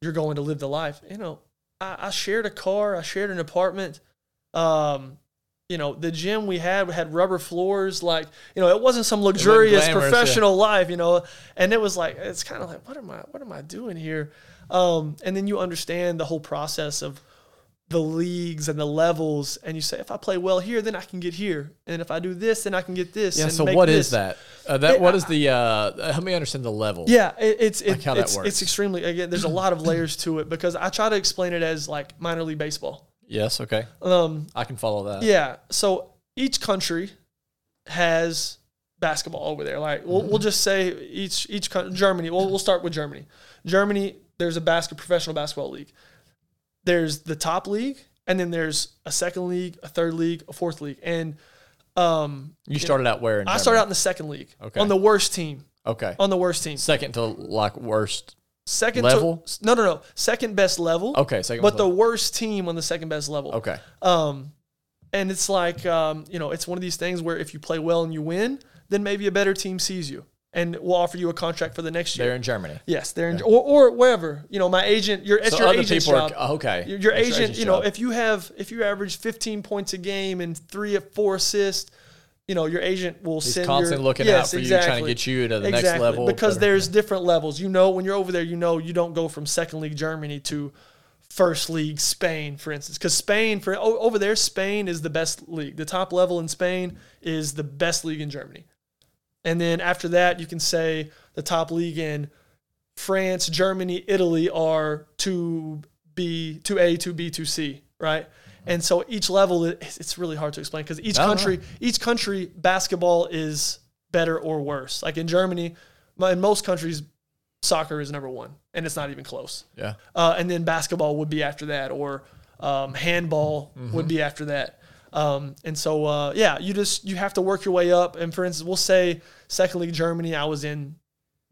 you're going to live the life. You know, I, I shared a car, I shared an apartment. Um, you know, the gym we had had rubber floors. Like, you know, it wasn't some luxurious glamorous, yeah. professional life. You know, and it was like it's kind of like, what am I, what am I doing here? Um, and then you understand the whole process of the leagues and the levels, and you say, if I play well here, then I can get here, and if I do this, then I can get this. Yeah. So what is this. that? Uh, that It- what is the? Uh, help me understand the level. Yeah, it, it's it, Like how that it's, works. it's extremely again. There's a lot of layers to it because I try to explain it as like minor league baseball. Yes. Okay. Um, I can follow that. yeah. So each country has basketball over there. Like we'll, we'll just say each each country, Germany. We'll we'll start with Germany. Germany, there's a basket professional basketball league. There's the top league, and then there's a second league, a third league, a fourth league, and um, You started out where? In I started out in the second league Okay. on the worst team. Okay. On the worst team, Second to like worst. Second level? To, no, no, no, second best level. Okay. Second. but the level. worst team on the second best level. Okay. Um, and it's like um, you know, it's one of these things where if you play well and you win, then maybe a better team sees you and will offer you a contract for the next year. They're in Germany. yes, they're in, or, or wherever. You know, my agent. Your it's So your other agent's people job. are okay. your, your agent. agent's You know, job. if you have if you average 15 points a game and three or four assists, you know, your agent will He's send constantly your, looking yes, out for exactly. you, trying to get you to the exactly. next level. because there's different levels. You know, when you're over there, you know you don't go from second league Germany to first league Spain, for instance. Because Spain, for over there, Spain is the best league. The top level in Spain is the best league in Germany. And then after that, you can say the top league in France, Germany, Italy are two B, two A, two B, two C, right? And so each level, it's really hard to explain because each no. country, each country, basketball is better or worse. Like in Germany, in most countries, soccer is number one, and it's not even close. yeah. Uh, and then basketball would be after that, or um, handball would be after that. Um, and so, uh, yeah, you just you have to work your way up. And for instance, we'll say second league Germany, I was in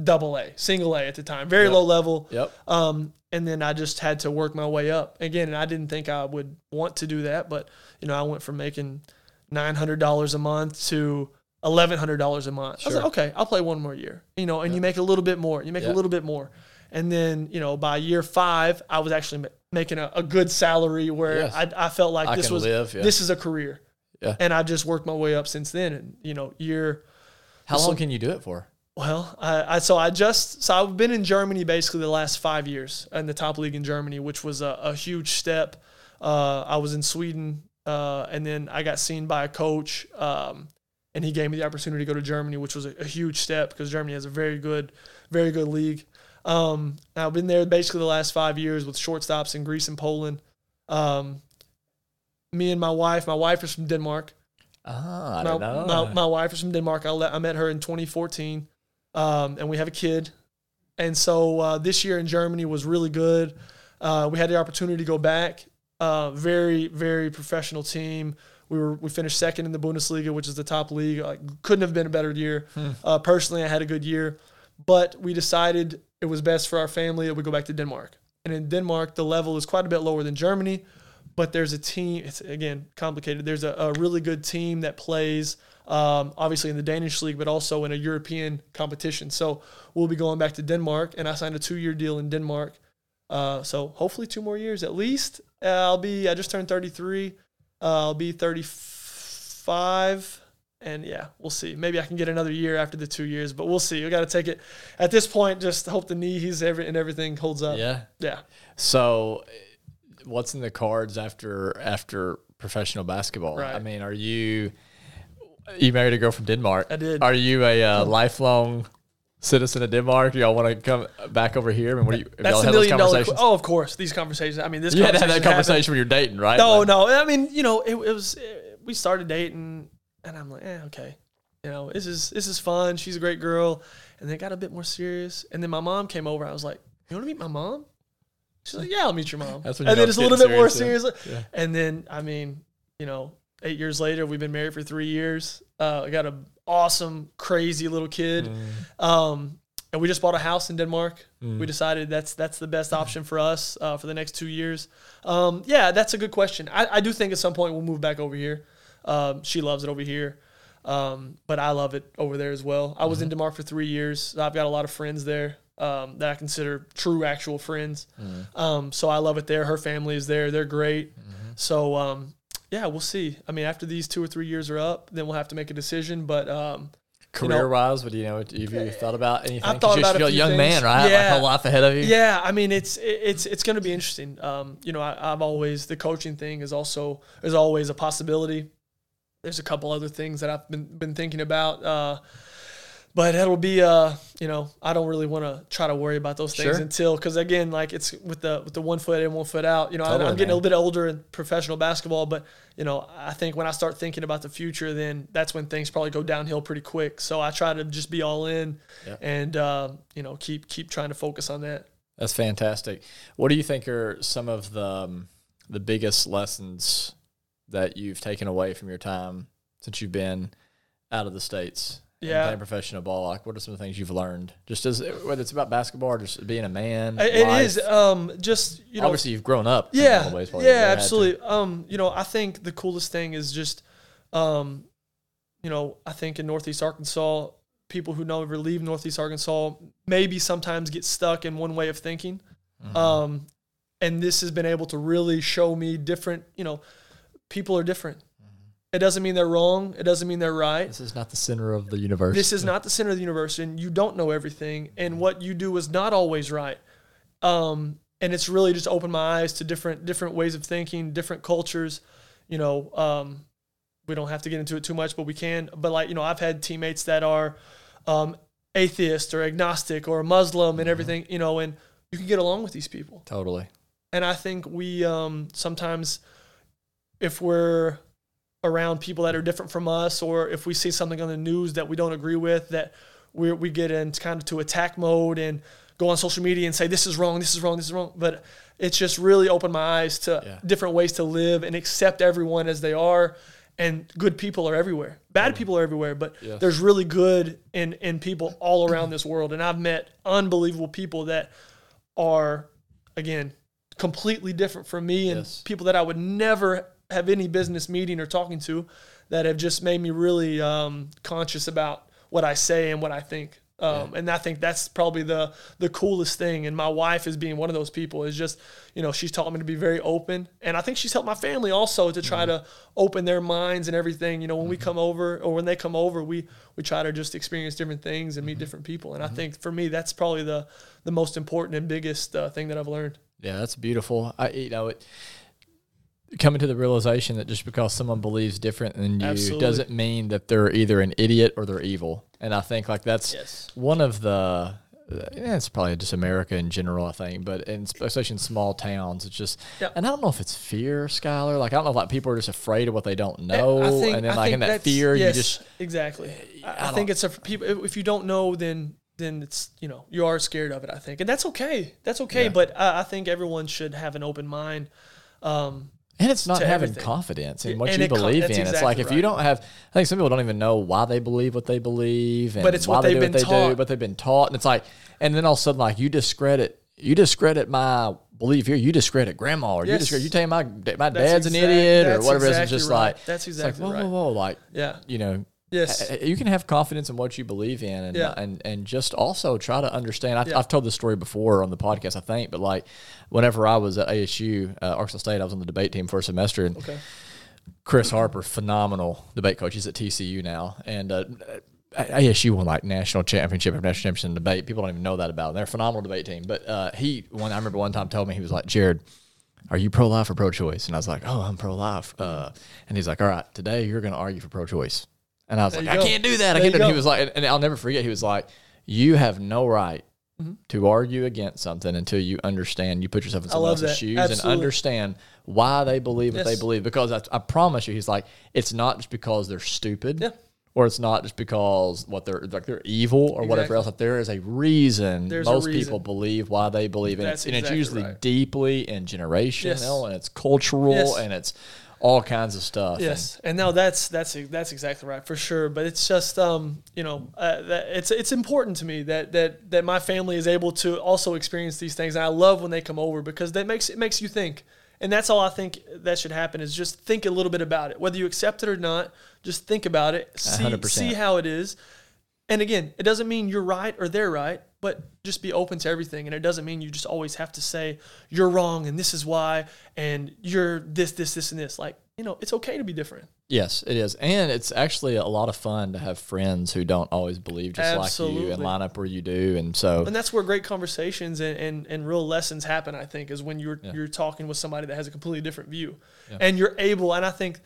double A, single A at the time, very Yep. low level. Yep. Um, and then I just had to work my way up again. And I didn't think I would want to do that, but you know, I went from making nine hundred dollars a month to eleven hundred dollars a month. I was like, okay, I'll play one more year. You know, and you make a little bit more. You make Yeah. a little bit more, and then you know, by year five, I was actually ma- making a, a good salary where Yes. I, I felt like I this was live, yeah. this is a career. Yeah. And I just worked my way up since then. And you know, year How long can you do it for? Well, I, I so I just so I've been in Germany basically the last five years in the top league in Germany, which was a, a huge step. Uh, I was in Sweden, uh, and then I got seen by a coach, um, and he gave me the opportunity to go to Germany, which was a, a huge step because Germany has a very good, very good league. Um, I've been there basically the last five years with shortstops in Greece and Poland. Um, me and my wife, my wife is from Denmark Ah, I my, don't know. my, my wife is from Denmark. I, le- I met her in 2014, um, and we have a kid. And so uh, this year in Germany was really good. Uh, we had the opportunity to go back. Uh, very, very professional team. We were we finished second in the Bundesliga, which is the top league. Like, couldn't have been a better year. Uh, personally, I had a good year, but we decided it was best for our family that we go back to Denmark. And in Denmark, the level is quite a bit lower than Germany but there's a team. It's again complicated. There's a, a really good team that plays, um, obviously in the Danish league, but also in a European competition. So we'll be going back to Denmark, and I signed a two-year deal in Denmark. Uh, so hopefully two more years at least. Uh, I'll be. I just turned 33. Uh, I'll be 35. And yeah, we'll see. Maybe I can get another year after the two years, but we'll see. We got to take it at this point. Just hope the knees every, and everything holds up. yeah. yeah. So, what's in the cards after after professional basketball? Right. I mean, are you you married a girl from Denmark? I did. Are you a uh, lifelong citizen of Denmark? Do y'all want to come back over here? I mean, what do you? That's y'all the million dollar. conversations? Oh, of course, these conversations. I mean, this. you had to have that conversation when you're dating, right? No, Like, no. I mean, you know, it, it was. It, we started dating, and I'm like, eh, okay. You know, this is this is fun. She's a great girl, and then it got a bit more serious. And then my mom came over. I was like, you want to meet my mom? She's like, yeah, I'll meet your mom. That's when and then it's a little bit more serious, serious. yeah. And then, I mean, you know, eight years later, we've been married for three years. Uh, I got an awesome, crazy little kid. Mm. Um, and we just bought a house in Denmark. Mm. We decided that's that's the best option for us uh, for the next two years. Um, yeah, that's a good question. I, I do think at some point we'll move back over here. Um, she loves it over here, um, but I love it over there as well. I was Mm-hmm. in Denmark for three years. I've got a lot of friends there um, that I consider true, actual friends. Mm-hmm. Um, so I love it there. Her family is there. They're great. So um, yeah, we'll see. I mean, after these two or three years are up, then we'll have to make a decision. But um, you know, Career wise, what do you know? Have you thought about anything? 'Cause thought you're about a still a young things. man, right? Yeah. Like a life ahead of you. Yeah, I mean it's it's it's going to be interesting. Um, you know, I, I've always the coaching thing is also is always a possibility. There's a couple other things that I've been been thinking about, uh, but it'll be uh, you know, I don't really want to try to worry about those things Sure. until because again, like it's with the with the one foot in, one foot out. You know, I, Totally, I'm getting a little bit older in professional basketball, but you know, I think when I start thinking about the future, then that's when things probably go downhill pretty quick. So I try to just be all in, Yeah. and uh, you know, keep keep trying to focus on that. That's fantastic. What do you think are some of the um, the biggest lessons that you've taken away from your time since you've been out of the states? Yeah. playing professional ball. Like, what are some of the things you've learned? Just as whether it's about basketball or just being a man. It- it life. is um, just you know Obviously, you've grown up. in a lot yeah yeah you had to. absolutely um you know i think the coolest thing is just um you know i think in northeast arkansas people who never leave northeast arkansas maybe sometimes get stuck in one way of thinking Mm-hmm. um and this has been able to really show me different you know people are different it doesn't mean they're wrong. It doesn't mean they're right. This is not the center of the universe. this is not the center of the universe and you don't know everything and what you do is not always right. Um, and it's really just opened my eyes to different different ways of thinking different cultures. You know um, we don't have to get into it too much but we can. But like you know i've had teammates that are um, atheist or agnostic or muslim and everything you know and you can get along with these people. Totally. and I think we um, sometimes, if we're around people that are different from us, or if we see something on the news that we don't agree with, that we we get into kind of to attack mode and go on social media and say this is wrong, this is wrong, this is wrong. But it's just really opened my eyes to Yeah. different ways to live and accept everyone as they are. And good people are everywhere. Bad people are everywhere, but Yes. there's really good in in people all around this world. And I've met unbelievable people that are again completely different from me and Yes. people that I would never have any business meeting or talking to that have just made me really um, conscious about what I say and what I think. Um, And I think that's probably the the coolest thing. And my wife is being one of those people. Is just you know she's taught me to be very open, and I think she's helped my family also to try to open their minds and everything. You know, when we come over or when they come over, we we try to just experience different things and meet different people. And I think for me, that's probably the the most important and biggest uh, thing that I've learned. Yeah, that's beautiful. I, you know, it, coming to the realization that just because someone believes different than you Absolutely. doesn't mean that they're either an idiot or they're evil. And I think like that's Yes. one of the. Yeah, eh, it's probably just America in general, I think, but in, especially in small towns, it's just, Yep. and I don't know if it's fear, Skyler. Like I don't know if like people are just afraid of what they don't eh, know, I think, and then I like in that fear, yes, you just exactly. Eh, I, I I think it's a people. If you don't know, then then it's you know you are scared of it. I think, and that's okay. That's okay. Yeah. But I, I think everyone should have an open mind. Um, And it's not having everything. confidence in what and you it believe in. that's it's like if you don't have, I think some people don't even know why they believe what they believe, and But it's why what they do what they do, taught. but they've been taught, and it's like, and then all of a sudden, like you discredit, you discredit my belief here, you discredit grandma, or you discredit, you tell my my That's dad's an idiot, or whatever. it is. It's just right. like That's exactly like, whoa, right. whoa, whoa, like yeah. you know. Yes. You can have confidence in what you believe in, and Yeah. and and just also try to understand. I, Yeah. I've told this story before on the podcast, I think, but like whenever I was at ASU, uh, Arkansas State, I was on the debate team for a semester, and Okay. Chris Harper, phenomenal debate coach. He's at TCU now, and uh, ASU won like national championship after national championship in debate. People don't even know that about them. They're a phenomenal debate team. But uh, he, one I remember one time told me he was like, Jared, are you pro life or pro choice? And I was like, oh, I'm pro life. Uh, and he's like, all right, today you're going to argue for pro choice. And I was There like, I go. can't do that. I can't. And he was like, and I'll never forget. He was like, you have no right Mm-hmm. to argue against something until you understand. You put yourself in someone else's that. shoes and understand why they believe what they believe. Because I, I promise you, he's like, it's not just because they're stupid. Yeah. Or it's not just because what they're like they're evil or whatever else. Like there is a reason There's a most reason. people believe why they believe, and That's it's and it's usually right. deeply and generational, Yes. and it's cultural, Yes. and it's all kinds of stuff. Yes, and no, that's that's that's exactly right for sure. But it's just um, you know, uh, that it's it's important to me that that that my family is able to also experience these things, and I love when they come over because that makes it makes you think, and that's all I think that should happen is just think a little bit about it, whether you accept it or not. Just think about it, see 100%. see how it is, and again, it doesn't mean you're right or they're right, but just be open to everything. And it doesn't mean you just always have to say you're wrong and this is why and you're this, this, this, and this. Like you know, it's okay to be different. Yes, it is. And it's actually a lot of fun to have friends who don't always believe just like you and line up where you do. And so, And that's where great conversations and, and, and real lessons happen, I think, is when you're Yeah. you're talking with somebody that has a completely different view. Yeah. And you're able, and I think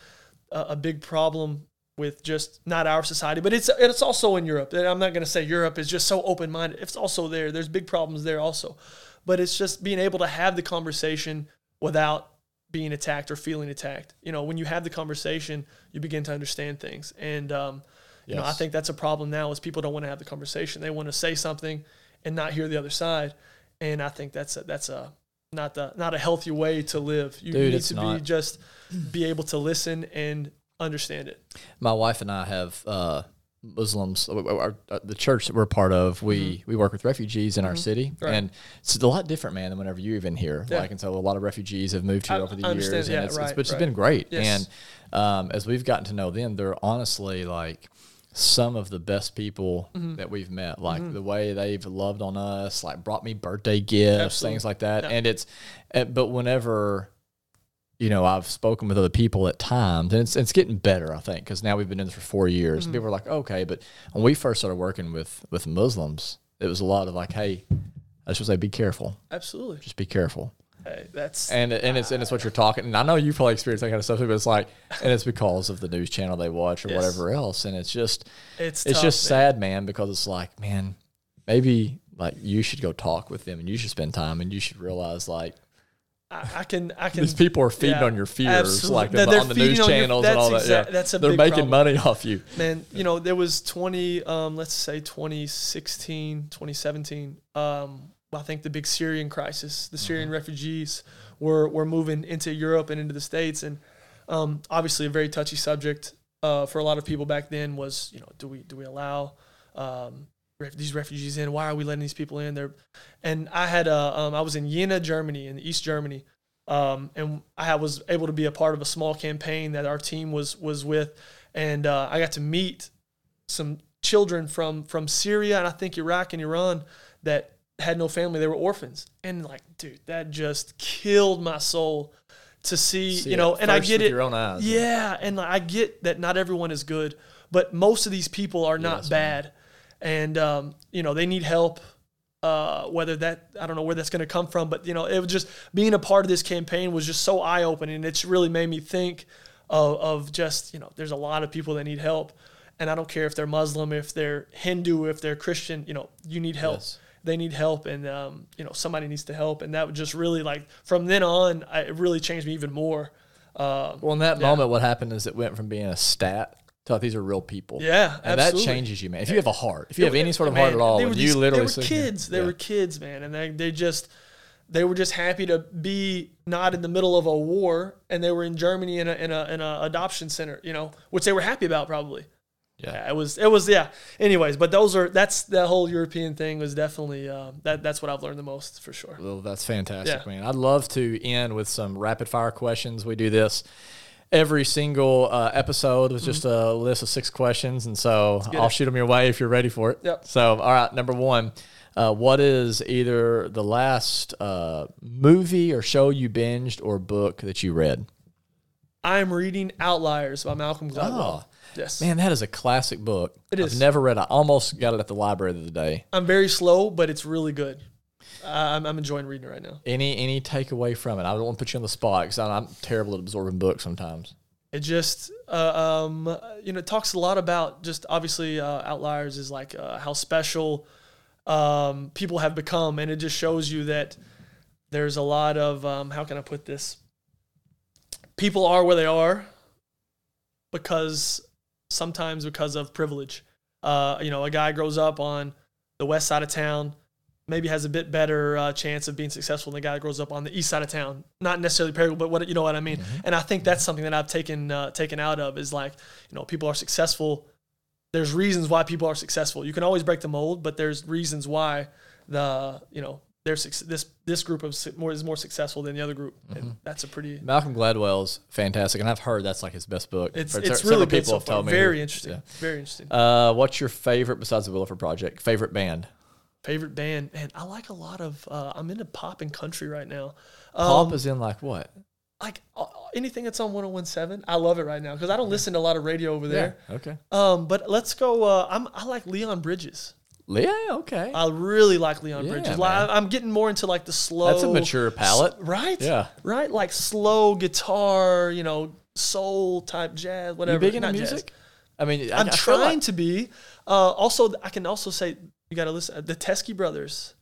a, a big problem with just not our society, but it's it's also in Europe. I'm not going to say Europe is just so open minded. It's also there. There's big problems there also, but it's just being able to have the conversation without being attacked or feeling attacked. You know, when you have the conversation, you begin to understand things. And um, you know, I think that's a problem now is people don't want to have the conversation. They want to say something and not hear the other side. And I think that's a, that's a not the not a healthy way to live. You Dude, need to be just be able to listen and understand it. my wife and I have uh, Muslims. uh, Our, uh, the church that we're part of, we we work with refugees in our city, Mm-hmm. Right. and it's a lot different, man, than whenever you're even here. Yeah. Like, and so a lot of refugees have moved here I- over the I understand. years, and Yeah, it's, right, it's, which has been great. Yes. And um, as we've gotten to know them, they're honestly like some of the best people Mm-hmm. that we've met. Like the way they've loved on us, like brought me birthday gifts, Absolutely. things like that. Yeah. And it's, uh, but whenever you know, I've spoken with other people at times, and it's it's getting better, I think, because now we've been in this for four years. Mm-hmm. People are like, okay, but when we first started working with with Muslims, it was a lot of like, hey, I just say, be careful, Absolutely. just be careful, Hey, that's and and it's and it's what you're talking. And I know you probably experienced that kind of stuff too, but it's like, and it's because of the news channel they watch or Yes. whatever else, and it's just it's it's tough, just man. sad, man, because it's like, man, maybe like you should go talk with them, and you should spend time, and you should realize like I, I can I can these people are feeding yeah, on your fears, absolutely. like They're- on, they're on the news on your- channels and that's all that. yeah. that's a They're making problem. money off you. man you know there was 20 um, let's say 2016 2017 um, i think the big syrian crisis the syrian refugees were, were moving into europe and into the states and um, obviously a very touchy subject uh, for a lot of people back then was you know do we do we allow um, ref- these refugees in? Why are we letting these people in? There and i had uh, um, i was in jena germany in east germany um, and I was able to be a part of a small campaign that our team was was with, and uh, I got to meet some children from from Syria and I think Iraq and Iran that had no family; they were orphans, and like, dude, that just killed my soul to see, See you know. And I get it, your own eyes. yeah, and like, I get that not everyone is good, but most of these people are not Yes, bad, and um, you know they need help uh, whether that I don't know where that's going to come from, but you know, it was just being a part of this campaign was just so eye opening. It's really made me think of, of just you know, there's a lot of people that need help, and I don't care if they're Muslim, if they're Hindu, if they're Christian. You know, you need help. Yes. They need help, and um, you know, somebody needs to help, and that would just really like from then on, I, it really changed me even more. Uh, Well, in that Yeah. moment, what happened is it went from being a stat like, these are real people. yeah, And absolutely. that changes you, man. If you have a heart, if you have any sort of man, heart at all, they were you these- literally they were sit here- kids. They yeah. were kids, man, and they they just they were just happy to be not in the middle of a war, and they were in Germany in a in a in a adoption center, you know, which they were happy about probably. Yeah. it was it was yeah. Anyways, but those are that's the whole European thing was definitely uh, that that's what I've learned the most for sure. Well, that's fantastic, Yeah. man. I'd love to end with some rapid fire questions. We do this every single uh, episode with just a list of six questions, and so I'll it. shoot them your way if you're ready for it. Yep. So, all right, number one, uh, what is either the last uh, movie or show you binged or book that you read? I'm reading Outliers by Malcolm Gladwell. Oh, yes, Man, that is a classic book. It I've never read. it. I almost got it at the library the other day. I'm very slow, but it's really good. I'm, I'm enjoying reading it right now. Any any takeaway from it? I don't want to put you on the spot because I'm terrible at absorbing books sometimes. It just, uh, um, you know, it talks a lot about just obviously uh, outliers is like uh, how special um, people have become, and it just shows you that there's a lot of um, how can I put this? People are where they are because sometimes because of privilege. Uh, you know, a guy grows up on the west side of town, maybe has a bit better uh, chance of being successful than a guy that grows up on the east side of town. Not necessarily parallel, but what you know what I mean. And I think that's something that I've taken uh, taken out of is like, you know, people are successful. There's reasons why people are successful. You can always break the mold, but there's reasons why the you know they're this this group of more is more successful than the other group, and that's a pretty. Malcolm Gladwell's fantastic, and I've heard that's like his best book. It's it's really good so have told me. Very interesting. Yeah. Very interesting. Uh, what's your favorite besides the Williford Project? Favorite band? Favorite band, man. I like a lot of. Uh, I'm into pop and country right now. Pop Um, is in like what? like uh, anything that's on 1017. I love it right now because I don't listen to a lot of radio over there. Okay. Um, but let's go. Uh, I'm I like Leon Bridges. Yeah. Okay. I really like Leon Yeah, Bridges. Like, I'm getting more into like the slow. That's a mature palette. right? Yeah. right. Like slow guitar, you know, soul type jazz, whatever. you big into Not jazz. music? I mean, I, I'm I trying like to be. Uh, also, I can also say you got to listen. The Teskey brothers.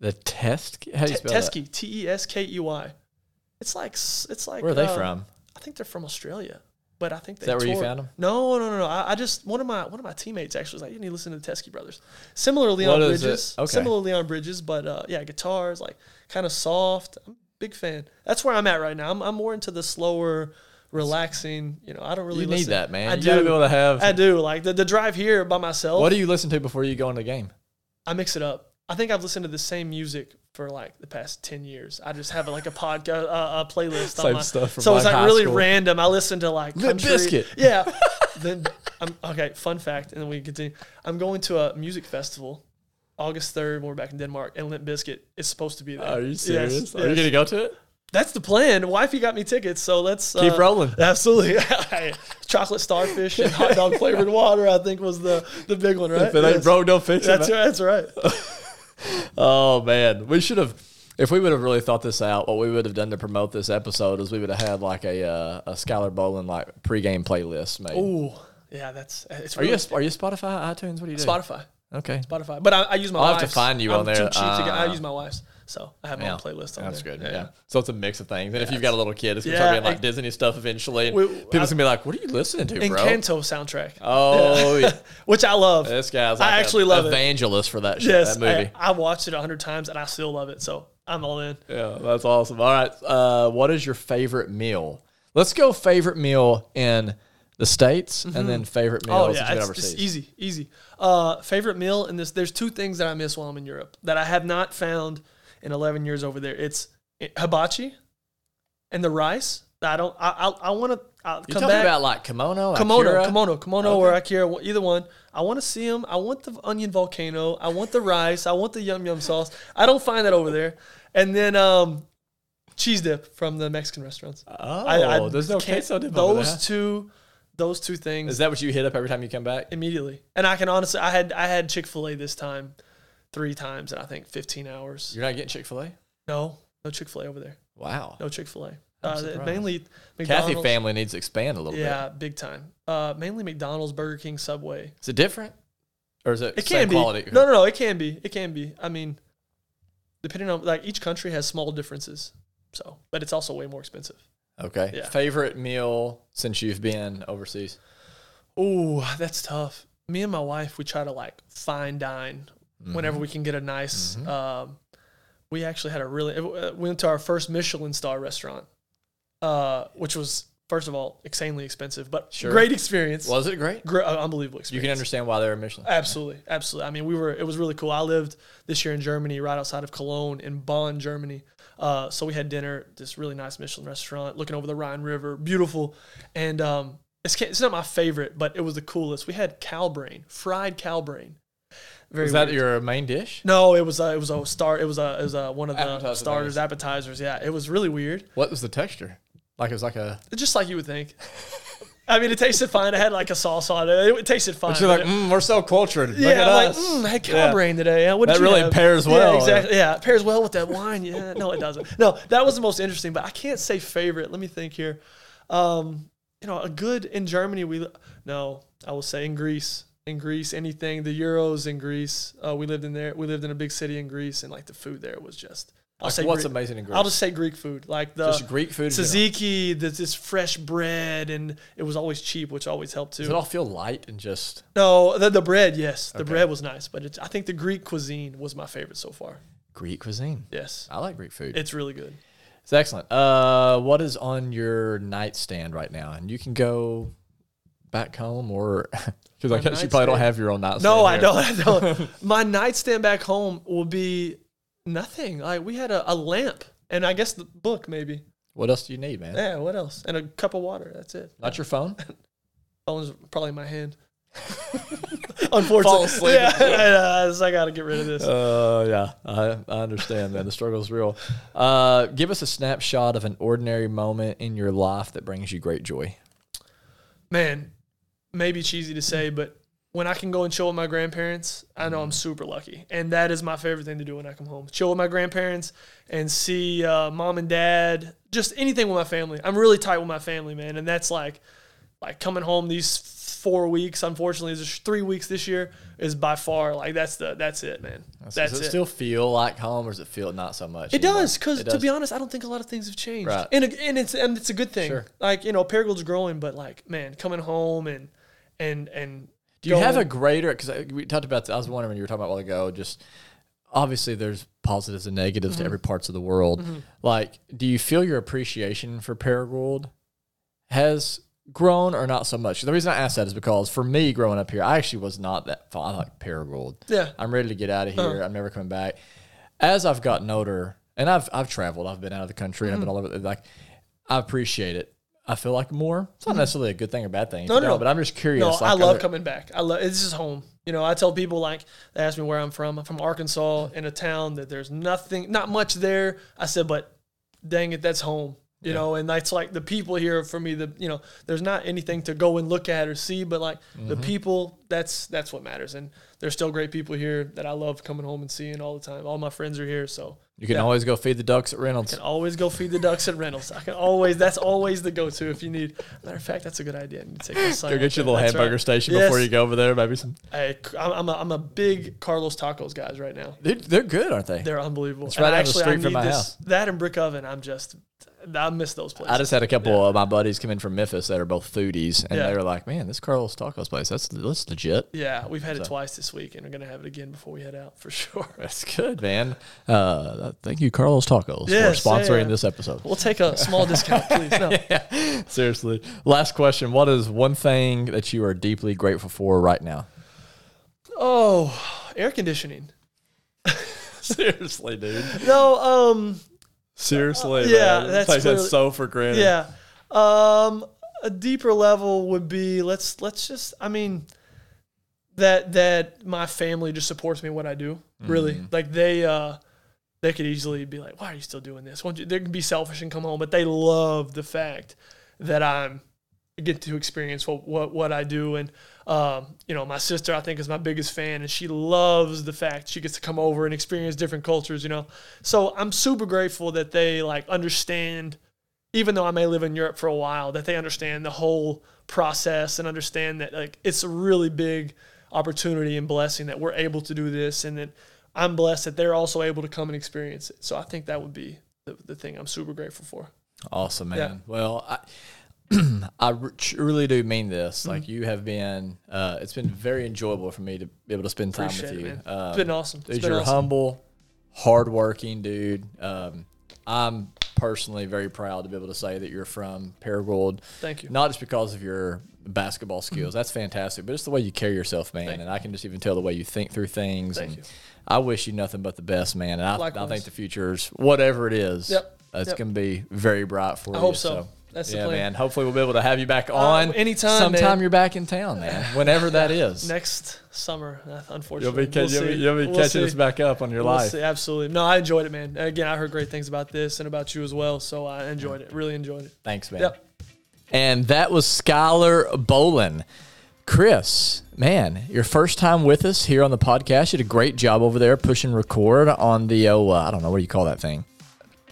the test. How do you spell that? Teskey. T E S K E Y. It's like it's like. Where are they uh, from? I think they're from Australia, but I think they that where you toured- found 'em? No, no, no, no. I, I just one of my one of my teammates actually was like, "You need to listen to the Teskey brothers." Similar Leon What is? Bridges. Okay. Similar Leon Bridges, but uh, yeah, guitars like kind of soft. I'm a big fan. That's where I'm at right now. I'm, I'm more into the slower, relaxing. You know, I don't really You listen. need that, man. I you do. gotta be able to have. I do like the, the drive here by myself. What do you listen to before you go in the game? I mix it up. I think I've listened to the same music for like the past ten years. I just have like a podcast, uh, a playlist. on Same my, stuff from, so it's like, really school. random. I listen to like Limp. Bizkit. Yeah. then I'm okay. Fun fact, and then we continue. I'm going to a music festival, August third. We're back in Denmark, and Limp Bizkit is supposed to be there. Are you Yes, serious? Are you gonna go to it? That's the plan. Wifey got me tickets, so let's Keep uh, rolling. Absolutely. Chocolate starfish and hot dog flavored water. I think was the the big one, right? If it ain't broke, don't fix it. That's right. That's right. Oh man, we should have. If we would have really thought this out, what we would have done to promote this episode is we would have had like a uh, a Skyler Bowlin like pregame playlist made. Ooh, yeah. That's it's. Are you a, are you Spotify, iTunes? What do you do? Spotify? Okay, Spotify. But I, I use my. I'll have to find you I'm on there. Too cheap to get, I Ah. use my wife's, so I have my yeah, own playlist on that's there. good. Yeah. so it's a mix of things. And if you've got a little kid, it's gonna Yeah, start being like Disney stuff eventually. And We- people's gonna be like, "What are you listening to, bro?" Encanto soundtrack. Oh, yeah. which I love. this guy's I actually a love it. evangelist for that shit, yes, that movie. I, I watched it a hundred times and I still love it. So I'm all in. Yeah, that's awesome. All right. Uh, what is your favorite meal? Let's go favorite meal in the States and then favorite meal Oh yeah, you've been it's, overseas. easy, easy. Uh, favorite meal in this? There's two things that I miss while I'm in Europe that I have not found in 11 years over there. It's hibachi and the rice. I don't. I I, I want to You come talking back. about like kimono? Kimono, Akira? kimono, kimono, or Akira, either one. I want to see them. I want the onion volcano. I want the rice. I want the yum yum sauce. I don't find that over there. And then um, cheese dip from the Mexican restaurants. Oh, I, I there's no queso dip over Those there. two, those two things Is that what you hit up every time you come back? immediately. And I can honestly, I had I had Chick Fil A this time, three times in I think 15 hours. You're not getting Chick Fil A? No, no Chick Fil A over there. Wow. No Chick Fil A. Uh, mainly Kathy McDonald's. family needs to expand a little Yeah, big time. Uh, mainly McDonald's, Burger King, Subway. bit. Is it different? Or is it, It same can be. quality? No, no, no. It can be. It can be. I mean, depending on like each country has small differences. So, but it's also way more expensive. Okay. Yeah. Favorite meal since you've been overseas? Oh, that's tough. Me and my wife, we try to like fine dine Mm-hmm. whenever we can get a nice. Um, we actually had a really. uh, We went to our first Michelin star restaurant, uh, which was first of all insanely expensive, but Sure. great experience. Was it great? Gr- uh, unbelievable experience. You can understand why they're a Michelin. Absolutely, absolutely. I mean, we were. It was really cool. I lived this year in Germany, right outside of Cologne, in Bonn, Germany. Uh, so we had dinner this really nice Michelin restaurant, looking over the Rhine River, beautiful. And um, it's it's not my favorite, but it was the coolest. We had cow brain, fried cow brain. Very Is that weird. your main dish? No, it was a, it was a star. It was a it was a, one of the Appetizer starters, things. appetizers. Yeah, it was really weird. What was the texture? Like it was like a. Just like you would think. I mean, it tasted fine. It had like a sauce on it. It, tasted fine. But you're like, mm, we're so cultured. Look yeah, at I'm like, us. mm, I had cow Yeah. brain today. Yeah, what did That really have? pairs Yeah, well. exactly. Yeah, it pairs well with that wine. Yeah, no, it doesn't. No, that was the most interesting. But I can't say favorite. Let me think here. Um, you know, a good in Germany. We no, I will say in Greece. In Greece, anything the Euros in Greece. Uh, we lived in there. We lived in a big city in Greece, and like the food there was just. I'll Like, say what's Greek- amazing in Greece? I'll just say Greek food, like the Just Greek food tzatziki, this, this fresh bread, and it was always cheap, which always helped too. Does it all feel light and just? No, the, the bread, yes, the Okay. bread was nice, but it's, I think the Greek cuisine was my favorite so far. Greek cuisine. Yes, I like Greek food. it's really good. It's excellent. Uh, what is on your nightstand right now? And you can go back home or because I guess you probably don't have your own nightstand. No, I don't. I don't. my nightstand back home will be nothing. Like we had a, a lamp and I guess the book maybe. What else do you need, man? Yeah, what else? And a cup of water. That's it. Not your phone. Phone's probably in my hand. Unfortunately. Yeah, I, I, I got to get rid of this. Uh, yeah, I, I understand, man. The struggle's real. Uh, give us a snapshot of an ordinary moment in your life that brings you great joy. Man, maybe cheesy to say, but when I can go and chill with my grandparents, I know I'm super lucky, and that is my favorite thing to do when I come home. Chill with my grandparents and see uh, mom and dad, just anything with my family. I'm really tight with my family, man, and that's like, like coming home these four weeks. Unfortunately, there's three weeks this year is by far like that's the that's it, man. That's does it, it. still feel like home, or does it feel not so much? It anymore? does, because to be honest, I don't think a lot of things have changed, Right. and and it's and it's a good thing. Sure. Like you know, Paragould's growing, but like man, coming home and and and Do you have a greater? Because we talked about. I was wondering when you were talking about a while ago. Just obviously, there's positives and negatives Mm-hmm. to every parts of the world. Like, do you feel your appreciation for Paragould has grown or not so much? The reason I ask that is because for me, growing up here, I actually was not that fond. I like Paragould. yeah I'm ready to get out of here. Uh-huh. I'm never coming back. As I've gotten older, and I've I've traveled, I've been out of the country, and I've been Mm-hmm. all over. Like, I appreciate it. I feel like more. It's not necessarily a good thing or bad thing. No, no, no. But I'm just curious. No, like, I love there- coming back. I love this is home. You know, I tell people like they ask me where I'm from. I'm from Arkansas in a town that there's nothing, not much there. I said, but dang it, that's home. You know, and that's like the people here for me. The you know, there's not anything to go and look at or see, but like the Mm-hmm. people, that's that's what matters. And there's still great people here that I love coming home and seeing all the time. All my friends are here, so You can Yeah. always go feed the ducks at Reynolds. can always go feed the ducks at Reynolds. I can always. That's always the go-to if you need. Matter of fact, that's a good idea. I need to take my son Go get your little That's hamburger right. station Yes. before you go over there. Maybe some. Hey, I'm I'm a, I'm a big Carlos Tacos guys right now. They're, they're good, aren't they? They're unbelievable. It's right And down the actually, I street from my this- house. That and Brick Oven, I'm just, I miss those places. I just had a couple of my buddies come in from Memphis that are both foodies, and Yeah. they were like, "Man, this Carlos Tacos place, that's that's legit. yeah, we've had it twice this week, and we're gonna have it again before we head out for sure. That's good, man. Uh, thank you, Carlos Tacos, Yes, for sponsoring yeah. this episode. We'll take a small discount, please. No. Seriously. Last question: What is one thing that you are deeply grateful for right now? Oh, air conditioning. Seriously, dude. No, um, Seriously, Yeah, man. that's Take that clearly- so for granted. yeah. Um, a deeper level would be let's let's just. I mean, that that my family just supports me in what I do. Really, like they uh they could easily be like, "Why are you still doing this?" Won't you, they can be selfish and come home, but they love the fact that I'm get to experience what what, what I do. And um, you know, my sister I think is my biggest fan, and she loves the fact she gets to come over and experience different cultures. You know, so I'm super grateful that they like understand. Even though I may live in Europe for a while, that they understand the whole process and understand that like it's a really big opportunity and blessing that we're able to do this, and that I'm blessed that they're also able to come and experience it. So I think that would be the, the thing I'm super grateful for. Awesome, man. Yeah. Well, I, I truly do mean this. Mm-hmm. Like you have been, uh, it's been very enjoyable for me to be able to spend time Appreciate with you. man. Um, It's been awesome. It's dude, been you're awesome. humble, hardworking, dude. Um, I'm personally very proud to be able to say that you're from Paragould. Thank you. Not just because of your basketball skills, that's fantastic, but it's the way you carry yourself, man. Thank and I can just even tell the way you think through things. Thank and you. I wish you nothing but the best, man. And I, I think the future's whatever it is. Yep. It's Yep. going to be very bright for I you. hope so. That's the yeah, plan. Uh, man. Hopefully, we'll be able to have you back on anytime, Sometime man. you're back in town, man. Whenever that is. Next summer, uh, You'll unfortunately. be, ca- We'll you'll be, you'll be We'll catching see. us back up on your We'll life. see. Absolutely. No, I enjoyed it, man. Again, I heard great things about this and about you as well. So I enjoyed it. Really enjoyed it. Thanks, man. Yep. And that was Skyler Bowlin. Chris, man, your first time with us here on the podcast. You did a great job over there pushing record on the, oh, uh, I don't know, what do you call that thing?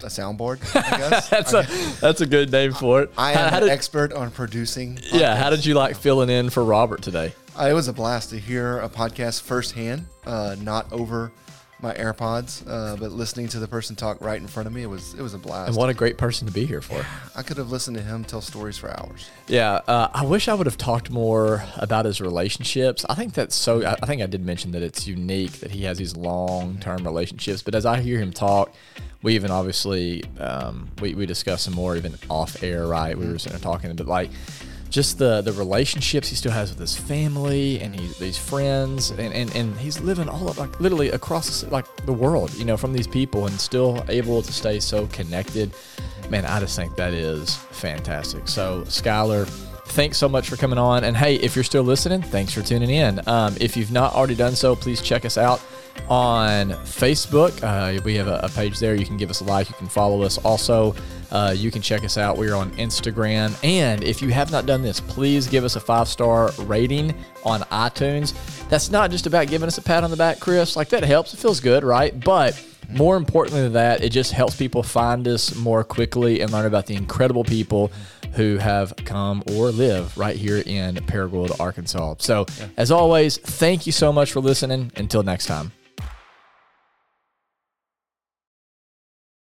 A soundboard, I guess. That's a that's a good name for it. I How- am how an did- expert on producing. Yeah, how did you like filling in for Robert today? Uh, it was a blast to hear a podcast firsthand, uh, not over my AirPods, uh, but listening to the person talk right in front of me. It was it was a blast. And what a great person to be here for. I could have listened to him tell stories for hours. Yeah, uh, I wish I would have talked more about his relationships. I think that's so. I I think I did mention that it's unique that he has these long-term relationships. But as I hear him talk, we even obviously um, we we discuss some more even off air. Right, we were sitting there talking, but like just the the relationships he still has with his family and he, these friends and, and and he's living all of like literally across like the world you know from these people and still able to stay so connected man i just think that is fantastic so skyler thanks so much for coming on. And hey, if you're still listening, thanks for tuning in. Um, if you've not already done so, please check us out on Facebook. Uh, we have a, a, page there. You can give us a like. You can follow us. Also, uh, you can check us out. We are on Instagram. And if you have not done this, please give us a five star rating on iTunes. That's not just about giving us a pat on the back, Chris. Like that helps. It feels good, right? But more importantly than that, it just helps people find us more quickly and learn about the incredible people who have come or live right here in Paragould, Arkansas. So, as always, thank you so much for listening. Until next time.